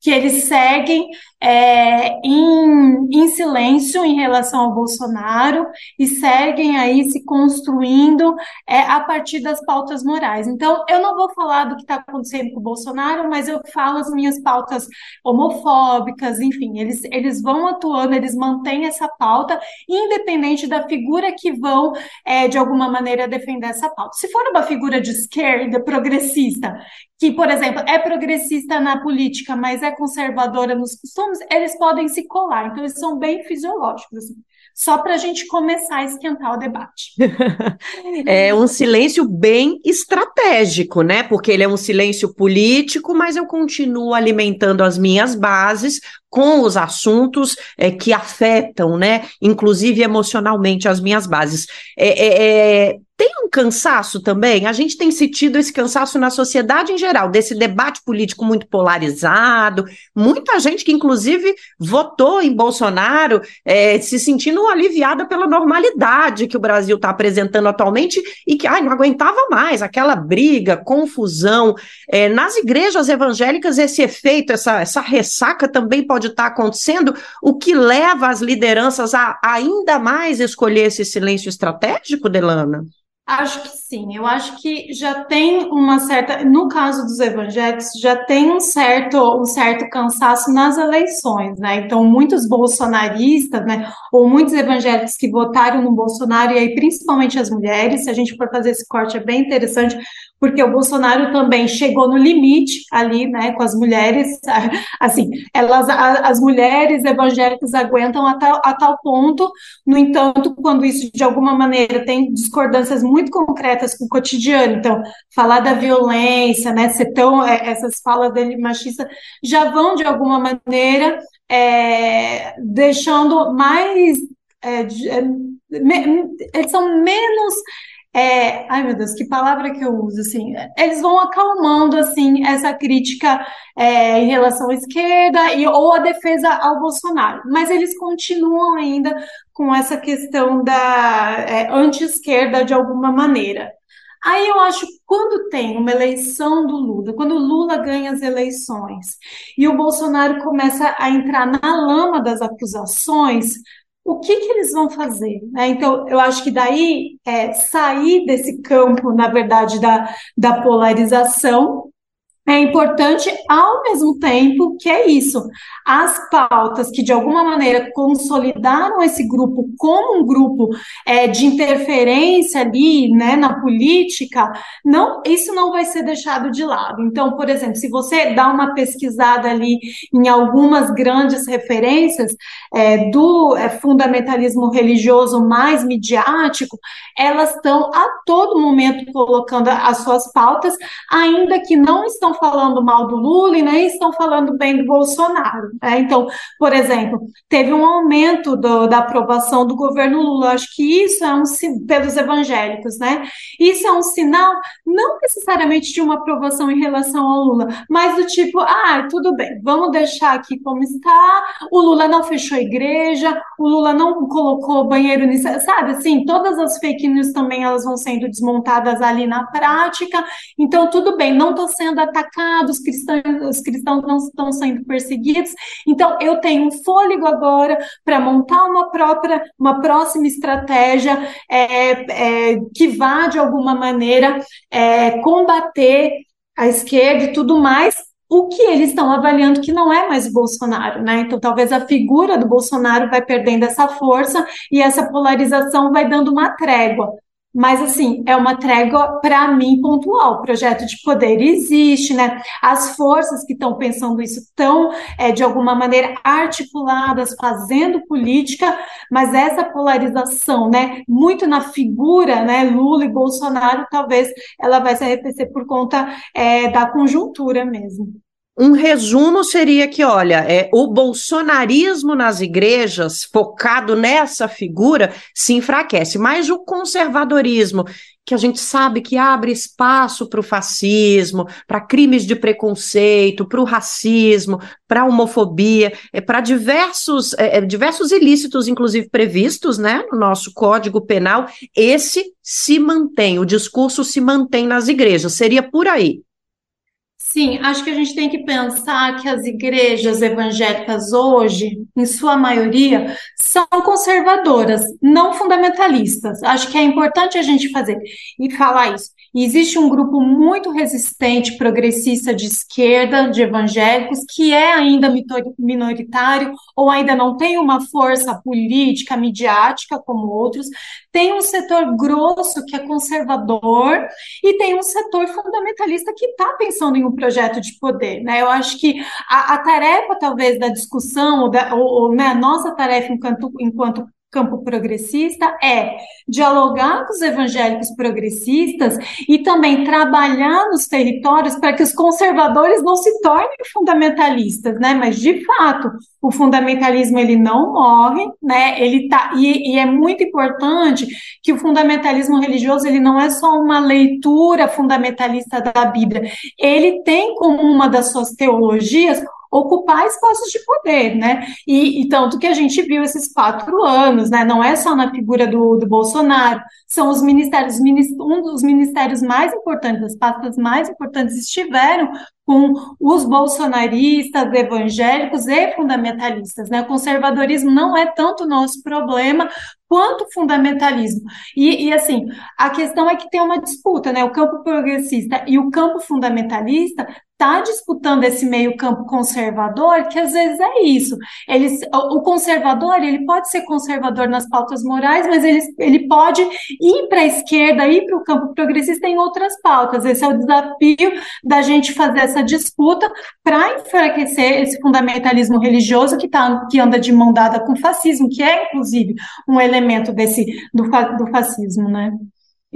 que eles seguem é, em, em silêncio em relação ao Bolsonaro e seguem aí se construindo é, a partir das pautas morais. Então, eu não vou falar do que está acontecendo com o Bolsonaro, mas eu falo as minhas pautas homofóbicas, enfim, eles, eles vão atuando, eles mantêm essa pauta, independente da figura que vão, é, de alguma maneira, defender essa pauta. Se for uma figura de esquerda, progressista, que, por exemplo, é progressista na política, mas é conservadora nos costumes, eles podem se colar. Então, eles são bem fisiológicos. Assim só para a gente começar a esquentar o debate. é um silêncio bem estratégico, né? Porque ele é um silêncio político, mas eu continuo alimentando as minhas bases com os assuntos é, que afetam, né? Inclusive emocionalmente as minhas bases. É, é, é tem um cansaço também? A gente tem sentido esse cansaço na sociedade em geral, desse debate político muito polarizado, muita gente que, inclusive, votou em Bolsonaro é, se sentindo aliviada pela normalidade que o Brasil está apresentando atualmente e que ai, não aguentava mais aquela briga, confusão. É, nas igrejas evangélicas, esse efeito, essa, essa ressaca também pode estar tá acontecendo, o que leva as lideranças a ainda mais escolher esse silêncio estratégico, Delana? Acho que sim, eu acho que já tem uma certa, no caso dos evangélicos, já tem um certo, um certo cansaço nas eleições, né? Então, muitos bolsonaristas, né, ou muitos evangélicos que votaram no Bolsonaro, e aí principalmente as mulheres, se a gente for fazer esse corte, é bem interessante, porque o Bolsonaro também chegou no limite ali, né, com as mulheres, assim, elas, as mulheres evangélicas aguentam a tal, a tal ponto, no entanto, quando isso de alguma maneira tem discordâncias muito concretas com o cotidiano, então, falar da violência, né, ser tão, é, essas falas dele machista, já vão de alguma maneira é, deixando mais, é, de, é, me, eles são menos é, ai meu Deus, que palavra que eu uso, assim, eles vão acalmando, assim, essa crítica é, em relação à esquerda e, ou a defesa ao Bolsonaro, mas eles continuam ainda com essa questão da é, anti-esquerda de alguma maneira. Aí eu acho que quando tem uma eleição do Lula, quando o Lula ganha as eleições e o Bolsonaro começa a entrar na lama das acusações, o que, que eles vão fazer? Né? Então, eu acho que daí é sair desse campo, na verdade, da, da polarização é importante ao mesmo tempo que é isso. As pautas que de alguma maneira consolidaram esse grupo como um grupo é, de interferência ali, né, na política, não, isso não vai ser deixado de lado. Então, por exemplo, se você dá uma pesquisada ali em algumas grandes referências é, do é, fundamentalismo religioso mais midiático, elas estão a todo momento colocando as suas pautas, ainda que não estão falando mal do Lula e nem estão falando bem do Bolsonaro. Né? Então, por exemplo, teve um aumento do, da aprovação do governo Lula. Acho que isso é um pelos evangélicos, né? Isso é um sinal não necessariamente de uma aprovação em relação ao Lula, mas do tipo, ah, tudo bem, vamos deixar aqui como está. O Lula não fechou a igreja, o Lula não colocou banheiro nisso, sabe? Assim, todas as fake news também elas vão sendo desmontadas ali na prática. Então, tudo bem, não estou sendo atacado os cristãos, os cristãos não estão sendo perseguidos. Então, eu tenho um fôlego agora para montar uma própria, uma próxima estratégia é, é, que vá, de alguma maneira, é, combater a esquerda e tudo mais, o que eles estão avaliando que não é mais o Bolsonaro, né? Então, talvez a figura do Bolsonaro vai perdendo essa força e essa polarização vai dando uma trégua. Mas, assim, é uma trégua, para mim, pontual. O projeto de poder existe, né? As forças que estão pensando isso estão, é, de alguma maneira, articuladas, fazendo política, mas essa polarização, né, muito na figura, né, Lula e Bolsonaro, talvez ela vai se arrefecer por conta é, da conjuntura mesmo. Um resumo seria que, olha, é, o bolsonarismo nas igrejas, focado nessa figura, se enfraquece, mas o conservadorismo, que a gente sabe que abre espaço para o fascismo, para crimes de preconceito, para o racismo, para a homofobia, é, para diversos, é, é, diversos ilícitos, inclusive previstos né, no nosso Código Penal, esse se mantém, o discurso se mantém nas igrejas. Seria por aí. Sim, acho que a gente tem que pensar que as igrejas evangélicas hoje, em sua maioria, são conservadoras, não fundamentalistas. Acho que é importante a gente fazer e falar isso. E existe um grupo muito resistente, progressista de esquerda, de evangélicos, que é ainda minoritário ou ainda não tem uma força política, midiática como outros. Tem um setor grosso que é conservador e tem um setor fundamentalista que está pensando em um projeto de poder. Né? Eu acho que a, a tarefa, talvez, da discussão, ou, da, ou, ou né, a nossa tarefa enquanto, enquanto campo progressista é dialogar com os evangélicos progressistas e também trabalhar nos territórios para que os conservadores não se tornem fundamentalistas, né? Mas de fato, o fundamentalismo ele não morre, né? Ele tá e, e é muito importante que o fundamentalismo religioso ele não é só uma leitura fundamentalista da Bíblia, ele tem como uma das suas teologias ocupar espaços de poder, né? E, e, tanto que a gente viu esses quatro anos, né? Não é só na figura do, do Bolsonaro, são os ministérios, um dos ministérios mais importantes, as pastas mais importantes estiveram com os bolsonaristas, evangélicos e fundamentalistas. Né? O conservadorismo não é tanto nosso problema quanto fundamentalismo. E, e, assim, a questão é que tem uma disputa, né? O campo progressista e o campo fundamentalista está disputando esse meio campo conservador, que às vezes é isso. Eles, o conservador, ele pode ser conservador nas pautas morais, mas ele, ele pode ir para a esquerda, ir para o campo progressista em outras pautas. Esse é o desafio da gente fazer essa disputa para enfraquecer esse fundamentalismo religioso que, tá, que anda de mão dada com o fascismo, que é, inclusive, um elemento desse do, do fascismo, né?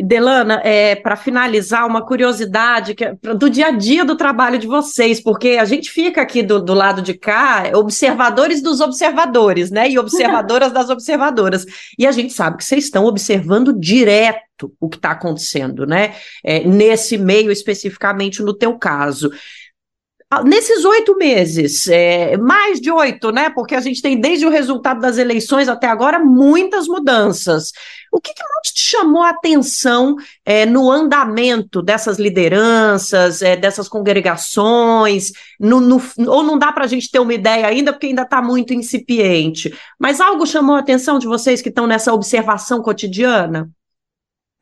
Delana, é, para finalizar, uma curiosidade que é do dia a dia do trabalho de vocês, porque a gente fica aqui do, do lado de cá, observadores dos observadores, né? E observadoras das observadoras. E a gente sabe que vocês estão observando direto o que está acontecendo, né? É, nesse meio, especificamente no teu caso. Ah, nesses oito meses, é, mais de oito, né? Porque a gente tem desde o resultado das eleições até agora muitas mudanças. O que, que mais te chamou a atenção é, no andamento dessas lideranças, é, dessas congregações? No, no, ou não dá para a gente ter uma ideia ainda, porque ainda está muito incipiente. Mas algo chamou a atenção de vocês que estão nessa observação cotidiana?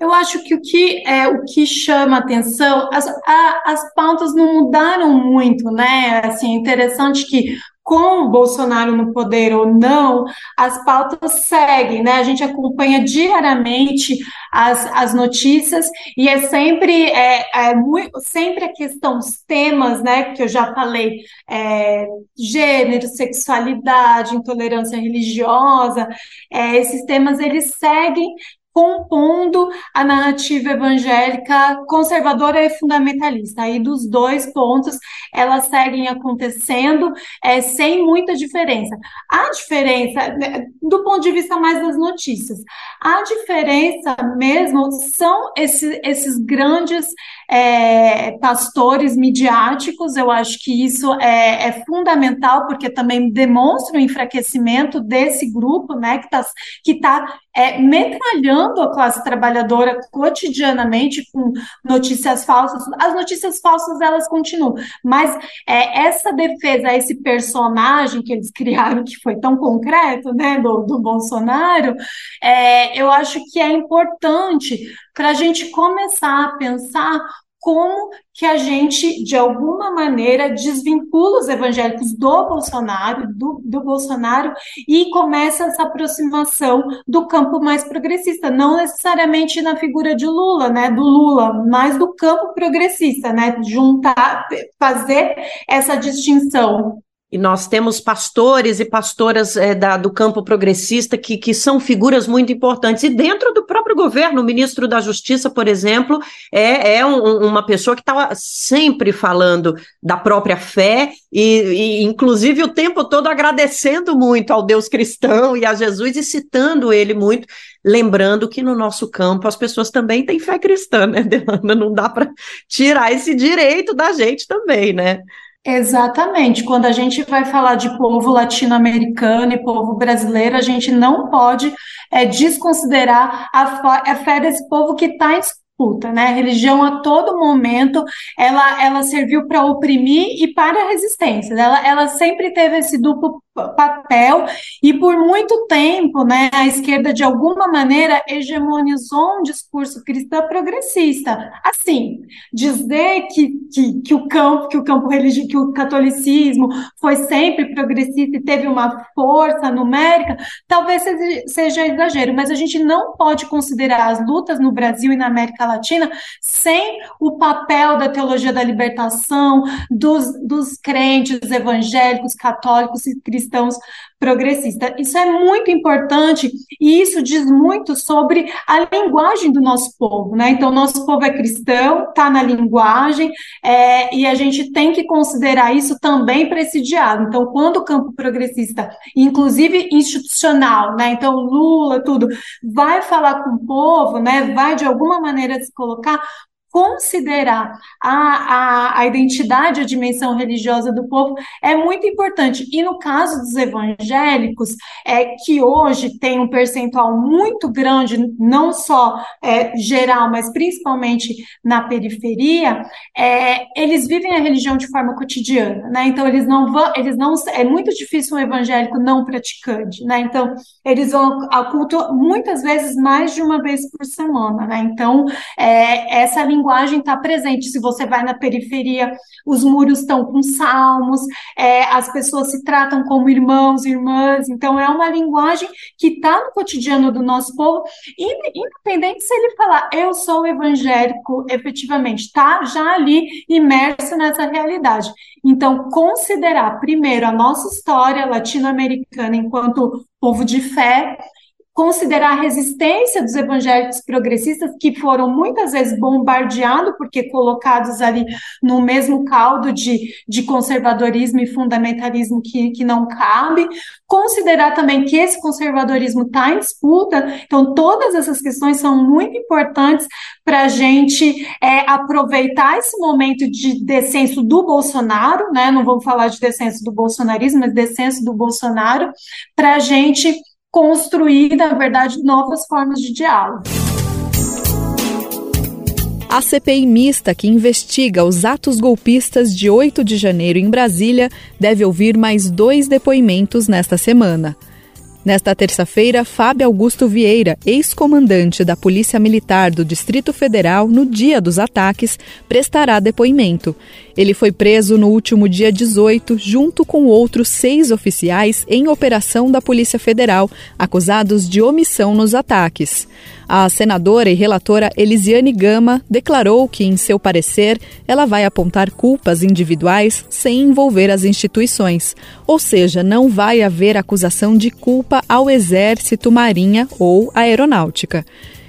Eu acho que o que, é, o que chama atenção, as, a, as pautas não mudaram muito, né? Assim, é interessante que com o Bolsonaro no poder ou não, as pautas seguem, né? A gente acompanha diariamente as, as notícias e é sempre, é, é muito, sempre a questão, os temas, né? Que eu já falei, é, gênero, sexualidade, intolerância religiosa, é, esses temas eles seguem compondo a narrativa evangélica conservadora e fundamentalista. Aí, dos dois pontos, elas seguem acontecendo é, sem muita diferença. A diferença, né, do ponto de vista mais das notícias, a diferença mesmo são esses, esses grandes é, pastores midiáticos, eu acho que isso é, é, fundamental, porque também demonstra o enfraquecimento desse grupo, né, que está que tá, é, metralhando a classe trabalhadora cotidianamente com notícias falsas. As notícias falsas, elas continuam, mas é, essa defesa, esse personagem que eles criaram, que foi tão concreto, né, do, do Bolsonaro, é, eu acho que é importante para a gente começar a pensar como que a gente, de alguma maneira, desvincula os evangélicos do Bolsonaro, do, do, Bolsonaro, e começa essa aproximação do campo mais progressista, não necessariamente na figura de Lula, né, do Lula, mas do campo progressista, né, juntar, fazer essa distinção e nós temos pastores e pastoras é, da, do campo progressista que, que são figuras muito importantes. E dentro do próprio governo, o ministro da Justiça, por exemplo, é, é um, uma pessoa que estava sempre falando da própria fé e, e, inclusive, o tempo todo agradecendo muito ao Deus cristão e a Jesus e citando ele muito, lembrando que no nosso campo as pessoas também têm fé cristã, né, Delana? Não dá para tirar esse direito da gente também, né? Exatamente. Quando a gente vai falar de povo latino-americano e povo brasileiro, a gente não pode é, desconsiderar a, a fé desse povo que está em disputa, né? A religião a todo momento ela, ela serviu para oprimir e para a resistência. Ela, ela sempre teve esse duplo papel e por muito tempo, né, a esquerda de alguma maneira hegemonizou um discurso cristão progressista. Assim, dizer que, que, que o campo, que o campo religioso, que o catolicismo foi sempre progressista e teve uma força numérica, talvez seja, exagero, mas a gente não pode considerar as lutas no Brasil e na América Latina sem o papel da teologia da libertação, dos, dos crentes evangélicos, católicos e cristãos cristãos progressistas. Isso é muito importante e isso diz muito sobre a linguagem do nosso povo, né? Então, nosso povo é cristão, está na linguagem, é, e a gente tem que considerar isso também presidiado. Então, quando o campo progressista, inclusive institucional, né? Então, Lula, tudo, vai falar com o povo, né? Vai de alguma maneira se colocar, considerar a, a, a identidade, a dimensão religiosa do povo é muito importante. E no caso dos evangélicos, é que hoje tem um percentual muito grande, não só é, geral, mas principalmente na periferia, é, eles vivem a religião de forma cotidiana, né? Então eles não vão, eles não é muito difícil um evangélico não praticante, né? Então eles vão ao culto muitas vezes mais de uma vez por semana, né? Então é, essa linguagem está presente. Se você vai na periferia, os muros estão com salmos, é, as pessoas se tratam como irmãos irmãs. Então, é uma linguagem que está no cotidiano do nosso povo, independente se ele falar, eu sou evangélico, efetivamente, está já ali imerso nessa realidade. Então, considerar primeiro a nossa história latino-americana enquanto povo de fé, considerar a resistência dos evangélicos progressistas, que foram muitas vezes bombardeados, porque colocados ali no mesmo caldo de, de conservadorismo e fundamentalismo que, que não cabe, considerar também que esse conservadorismo está em disputa, então todas essas questões são muito importantes para a gente é, aproveitar esse momento de descenso do Bolsonaro, né? Não vamos falar de descenso do bolsonarismo, mas descenso do Bolsonaro, para a gente construir, na verdade, novas formas de diálogo. A CPI mista que investiga os atos golpistas de 8 de janeiro em Brasília deve ouvir mais dois depoimentos nesta semana. Nesta terça-feira, Fábio Augusto Vieira, ex-comandante da Polícia Militar do Distrito Federal no dia dos ataques, prestará depoimento. Ele foi preso no último dia 18, junto com outros seis oficiais em operação da Polícia Federal, acusados de omissão nos ataques. A senadora e relatora Elisiane Gama declarou que, em seu parecer, ela vai apontar culpas individuais sem envolver as instituições, ou seja, não vai haver acusação de culpa ao Exército, Marinha ou Aeronáutica.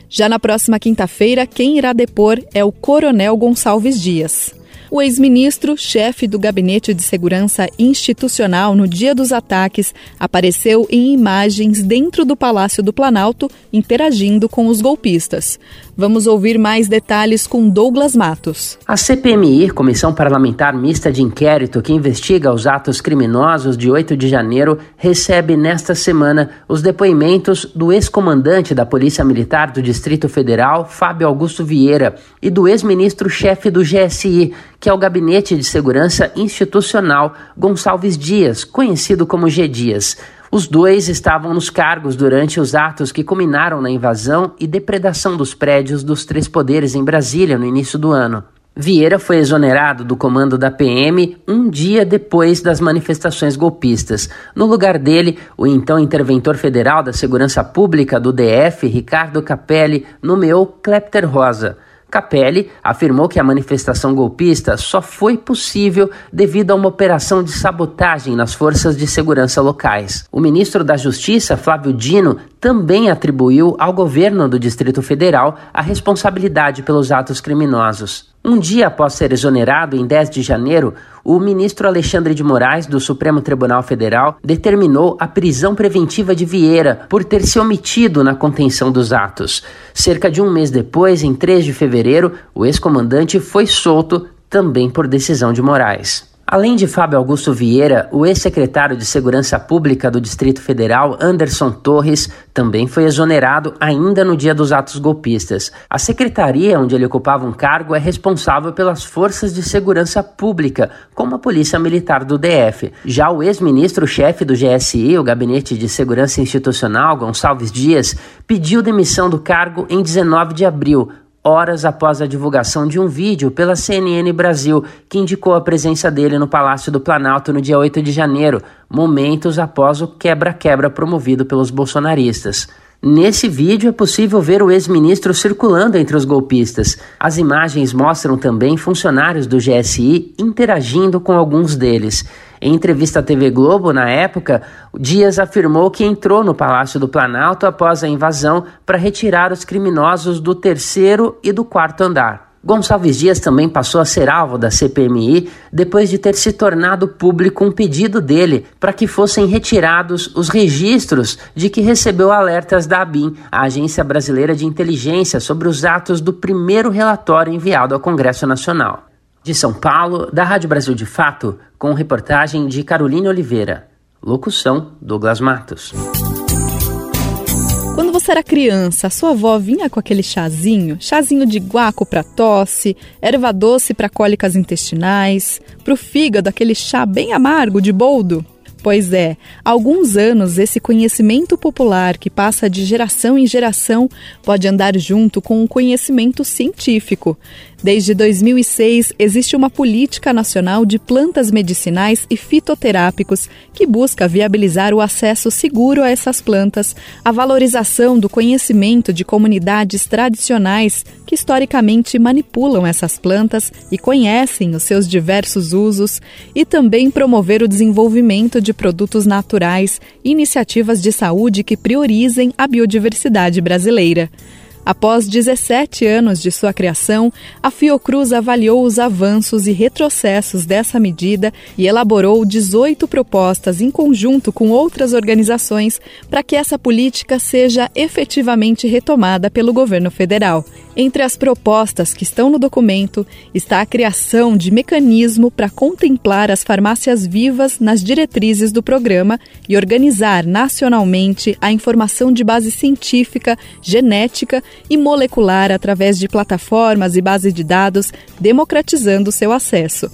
Já na próxima quinta-feira, quem irá depor é o Coronel Gonçalves Dias. O ex-ministro, chefe do Gabinete de Segurança Institucional no dia dos ataques, apareceu em imagens dentro do Palácio do Planalto interagindo com os golpistas. Vamos ouvir mais detalhes com Douglas Matos. A CPMI, Comissão Parlamentar Mista de Inquérito que investiga os atos criminosos de 8 de janeiro, recebe nesta semana os depoimentos do ex-comandante da Polícia Militar do Distrito Federal, Fábio Augusto Vieira, e do ex-ministro-chefe do GSI, que é o Gabinete de Segurança Institucional, Gonçalves Dias, conhecido como G. Dias. Os dois estavam nos cargos durante os atos que culminaram na invasão e depredação dos prédios dos três poderes em Brasília no início do ano. Vieira foi exonerado do comando da PM um dia depois das manifestações golpistas. No lugar dele, o então interventor federal da Segurança Pública do DF, Ricardo Capelli, nomeou Klepter Rosa. Capelli afirmou que a manifestação golpista só foi possível devido a uma operação de sabotagem nas forças de segurança locais. O ministro da Justiça, Flávio Dino, também atribuiu ao governo do Distrito Federal a responsabilidade pelos atos criminosos. Um dia após ser exonerado, em 10 de janeiro, o ministro Alexandre de Moraes, do Supremo Tribunal Federal, determinou a prisão preventiva de Vieira por ter se omitido na contenção dos atos. Cerca de um mês depois, em 3 de fevereiro, o ex-comandante foi solto também por decisão de Moraes. Além de Fábio Augusto Vieira, o ex-secretário de Segurança Pública do Distrito Federal, Anderson Torres, também foi exonerado ainda no dia dos atos golpistas. A secretaria onde ele ocupava um cargo é responsável pelas forças de segurança pública, como a Polícia Militar do DF. Já o ex-ministro-chefe do GSI, o Gabinete de Segurança Institucional, Gonçalves Dias, pediu demissão do cargo em 19 de abril, horas após a divulgação de um vídeo pela CNN Brasil, que indicou a presença dele no Palácio do Planalto no dia 8 de janeiro, momentos após o quebra-quebra promovido pelos bolsonaristas. Nesse vídeo é possível ver o ex-ministro circulando entre os golpistas. As imagens mostram também funcionários do GSI interagindo com alguns deles. Em entrevista à TV Globo, na época, Dias afirmou que entrou no Palácio do Planalto após a invasão para retirar os criminosos do terceiro e do quarto andar. Gonçalves Dias também passou a ser alvo da CPMI depois de ter se tornado público um pedido dele para que fossem retirados os registros de que recebeu alertas da ABIN, a Agência Brasileira de Inteligência, sobre os atos do primeiro relatório enviado ao Congresso Nacional. De São Paulo, da Rádio Brasil de Fato, com reportagem de Caroline Oliveira. Locução: Douglas Matos. Quando você era criança, sua avó vinha com aquele chazinho, chazinho de guaco para tosse, erva doce para cólicas intestinais, para o fígado aquele chá bem amargo de boldo. Pois é, há alguns anos esse conhecimento popular que passa de geração em geração pode andar junto com o conhecimento científico. Desde 2006, existe uma política nacional de plantas medicinais e fitoterápicos que busca viabilizar o acesso seguro a essas plantas, a valorização do conhecimento de comunidades tradicionais que historicamente manipulam essas plantas e conhecem os seus diversos usos, e também promover o desenvolvimento de produtos naturais e iniciativas de saúde que priorizem a biodiversidade brasileira. Após 17 anos de sua criação, a Fiocruz avaliou os avanços e retrocessos dessa medida e elaborou 18 propostas em conjunto com outras organizações para que essa política seja efetivamente retomada pelo governo federal. Entre as propostas que estão no documento está a criação de mecanismo para contemplar as farmácias vivas nas diretrizes do programa e organizar nacionalmente a informação de base científica, genética e molecular através de plataformas e bases de dados, democratizando seu acesso.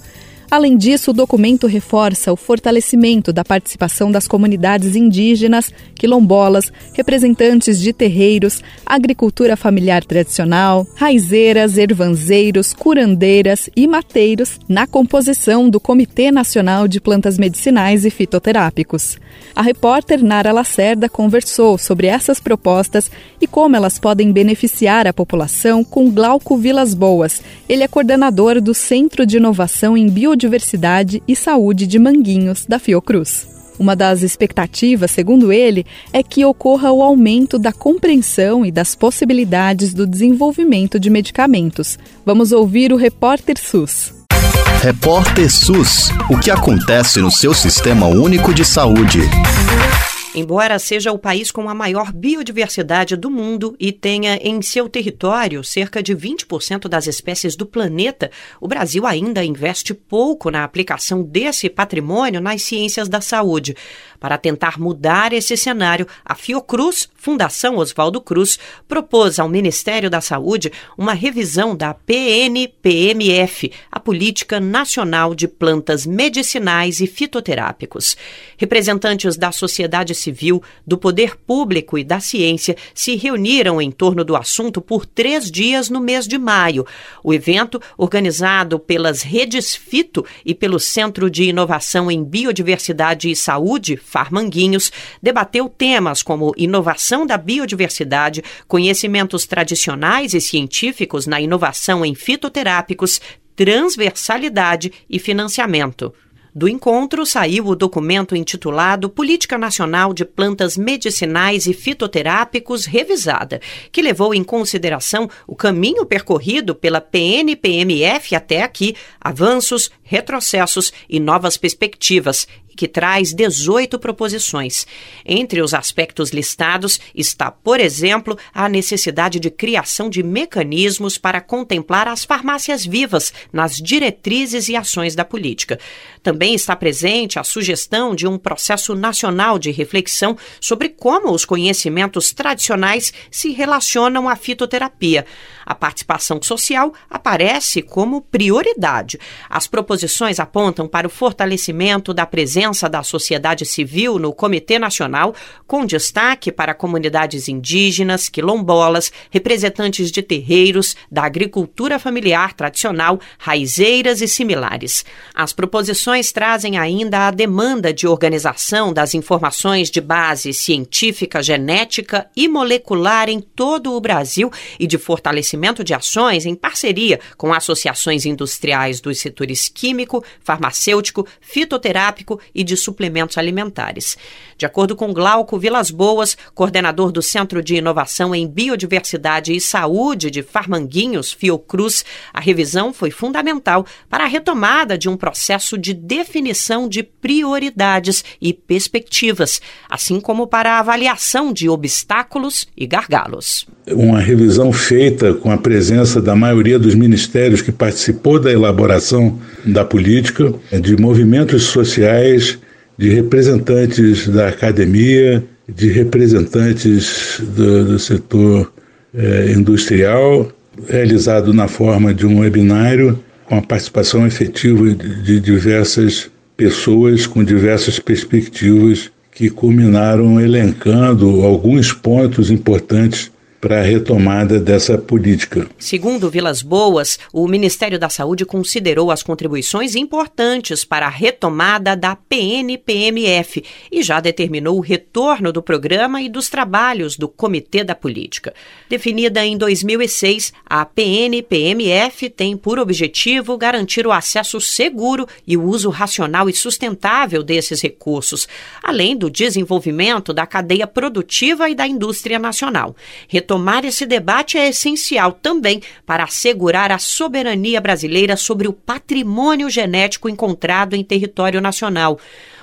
Além disso, o documento reforça o fortalecimento da participação das comunidades indígenas, quilombolas, representantes de terreiros, agricultura familiar tradicional, raizeiras, ervanzeiros, curandeiras e mateiros na composição do Comitê Nacional de Plantas Medicinais e Fitoterápicos. A repórter Nara Lacerda conversou sobre essas propostas e como elas podem beneficiar a população com Glauco Vilas Boas. Ele é coordenador do Centro de Inovação em Biodiversidade Biodiversidade e Saúde de Manguinhos, da Fiocruz. Uma das expectativas, segundo ele, é que ocorra o aumento da compreensão e das possibilidades do desenvolvimento de medicamentos. Vamos ouvir o repórter SUS. Repórter SUS. O que acontece no seu sistema único de saúde? Embora seja o país com a maior biodiversidade do mundo e tenha em seu território cerca de 20% das espécies do planeta, o Brasil ainda investe pouco na aplicação desse patrimônio nas ciências da saúde. Para tentar mudar esse cenário, a Fiocruz, Fundação Oswaldo Cruz, propôs ao Ministério da Saúde uma revisão da PNPMF, a Política Nacional de Plantas Medicinais e Fitoterápicos. Representantes da sociedade civil, do poder público e da ciência se reuniram em torno do assunto por três dias no mês de maio. O evento, organizado pelas redes FITO e pelo Centro de Inovação em Biodiversidade e Saúde, Farmanguinhos, debateu temas como inovação da biodiversidade, conhecimentos tradicionais e científicos na inovação em fitoterápicos, transversalidade e financiamento. Do encontro saiu o documento intitulado Política Nacional de Plantas Medicinais e Fitoterápicos Revisada, que levou em consideração o caminho percorrido pela PNPMF até aqui, avanços, retrocessos e novas perspectivas, que traz 18 proposições. Entre os aspectos listados está, por exemplo, a necessidade de criação de mecanismos para contemplar as farmácias vivas nas diretrizes e ações da política. Também está presente a sugestão de um processo nacional de reflexão sobre como os conhecimentos tradicionais se relacionam à fitoterapia. A participação social aparece como prioridade. As proposições apontam para o fortalecimento da presença da sociedade civil no Comitê Nacional, com destaque para comunidades indígenas, quilombolas, representantes de terreiros, da agricultura familiar tradicional, raizeiras e similares. As proposições trazem ainda a demanda de organização das informações de base científica, genética e molecular em todo o Brasil e de fortalecimento de ações em parceria com associações industriais dos setores químico, farmacêutico, fitoterápico e de suplementos alimentares. De acordo com Glauco Vilas Boas, coordenador do Centro de Inovação em Biodiversidade e Saúde de Farmanguinhos, Fiocruz, a revisão foi fundamental para a retomada de um processo de definição de prioridades e perspectivas, assim como para a avaliação de obstáculos e gargalos. Uma revisão feita com a presença da maioria dos ministérios que participou da elaboração da política, de movimentos sociais, de representantes da academia, de representantes do, do setor eh, industrial, realizado na forma de um webinário com a participação efetiva de, de diversas pessoas com diversas perspectivas que culminaram elencando alguns pontos importantes para a retomada dessa política. Segundo Vilas Boas, o Ministério da Saúde considerou as contribuições importantes para a retomada da PNPMF e já determinou o retorno do programa e dos trabalhos do Comitê da Política. Definida em 2006, a PNPMF tem por objetivo garantir o acesso seguro e o uso racional e sustentável desses recursos, além do desenvolvimento da cadeia produtiva e da indústria nacional. Retomar esse debate é essencial também para assegurar a soberania brasileira sobre o patrimônio genético encontrado em território nacional.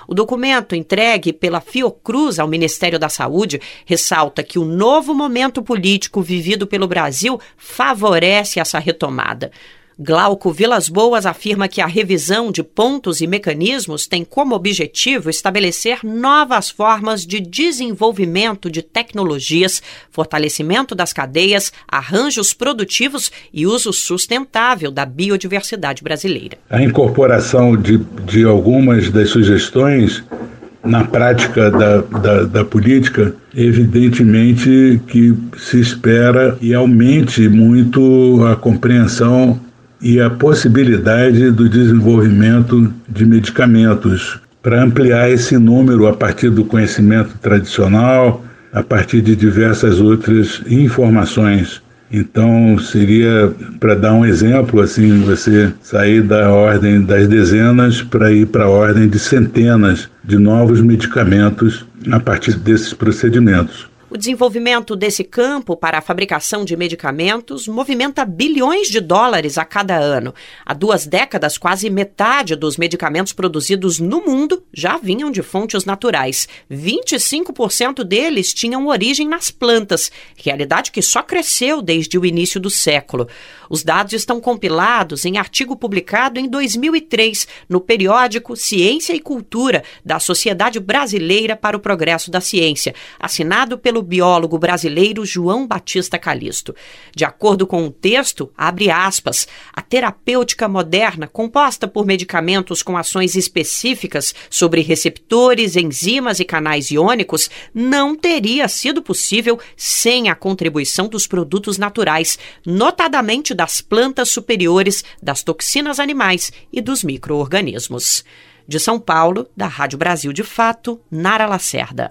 O documento entregue pela Fiocruz ao Ministério da Saúde ressalta que o novo momento político vivido pelo Brasil favorece essa retomada. Glauco Vilas Boas afirma que a revisão de pontos e mecanismos tem como objetivo estabelecer novas formas de desenvolvimento de tecnologias, fortalecimento das cadeias, arranjos produtivos e uso sustentável da biodiversidade brasileira. A incorporação de, de algumas das sugestões na prática da, da, da, política, evidentemente que se espera e aumente muito a compreensão e a possibilidade do desenvolvimento de medicamentos para ampliar esse número a partir do conhecimento tradicional, a partir de diversas outras informações. Então, seria, para dar um exemplo, assim, você sair da ordem das dezenas para ir para a ordem de centenas de novos medicamentos a partir desses procedimentos. O desenvolvimento desse campo para a fabricação de medicamentos movimenta bilhões de dólares a cada ano. Há duas décadas, quase metade dos medicamentos produzidos no mundo já vinham de fontes naturais. 25% deles tinham origem nas plantas, realidade que só cresceu desde o início do século. Os dados estão compilados em artigo publicado em 2003 no periódico Ciência e Cultura da Sociedade Brasileira para o Progresso da Ciência, assinado pelo biólogo brasileiro João Batista Calisto. De acordo com o texto, abre aspas, a terapêutica moderna, composta por medicamentos com ações específicas sobre receptores, enzimas e canais iônicos, não teria sido possível sem a contribuição dos produtos naturais, notadamente das plantas superiores, das toxinas animais e dos micro-organismos. De São Paulo, da Rádio Brasil de Fato, Nara Lacerda.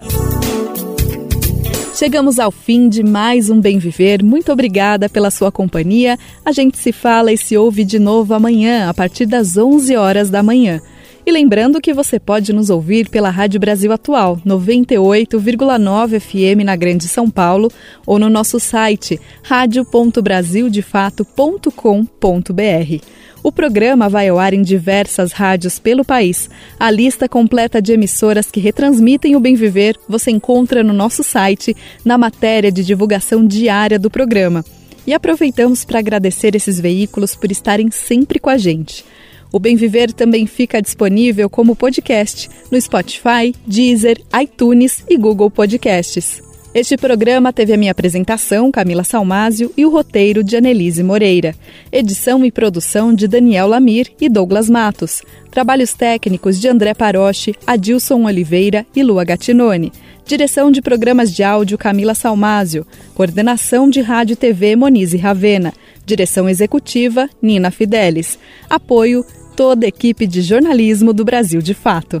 Chegamos ao fim de mais um Bem Viver. Muito obrigada pela sua companhia. A gente se fala e se ouve de novo amanhã, a partir das 11 horas da manhã. E lembrando que você pode nos ouvir pela Rádio Brasil Atual, 98,9 FM na Grande São Paulo, ou no nosso site radio.brasildefato.com.br. O programa vai ao ar em diversas rádios pelo país. A lista completa de emissoras que retransmitem o Bem Viver você encontra no nosso site, na matéria de divulgação diária do programa. E aproveitamos para agradecer esses veículos por estarem sempre com a gente. O Bem Viver também fica disponível como podcast no Spotify, Deezer, iTunes e Google Podcasts. Este programa teve a minha apresentação, Camila Salmásio, e o roteiro de Anelise Moreira. Edição e produção de Daniel Lamir e Douglas Matos. Trabalhos técnicos de André Paroche, Adilson Oliveira e Lua Gatinone. Direção de programas de áudio Camila Salmásio. Coordenação de Rádio e TV Monize Ravena. Direção executiva Nina Fidelis. Apoio toda a equipe de jornalismo do Brasil de Fato.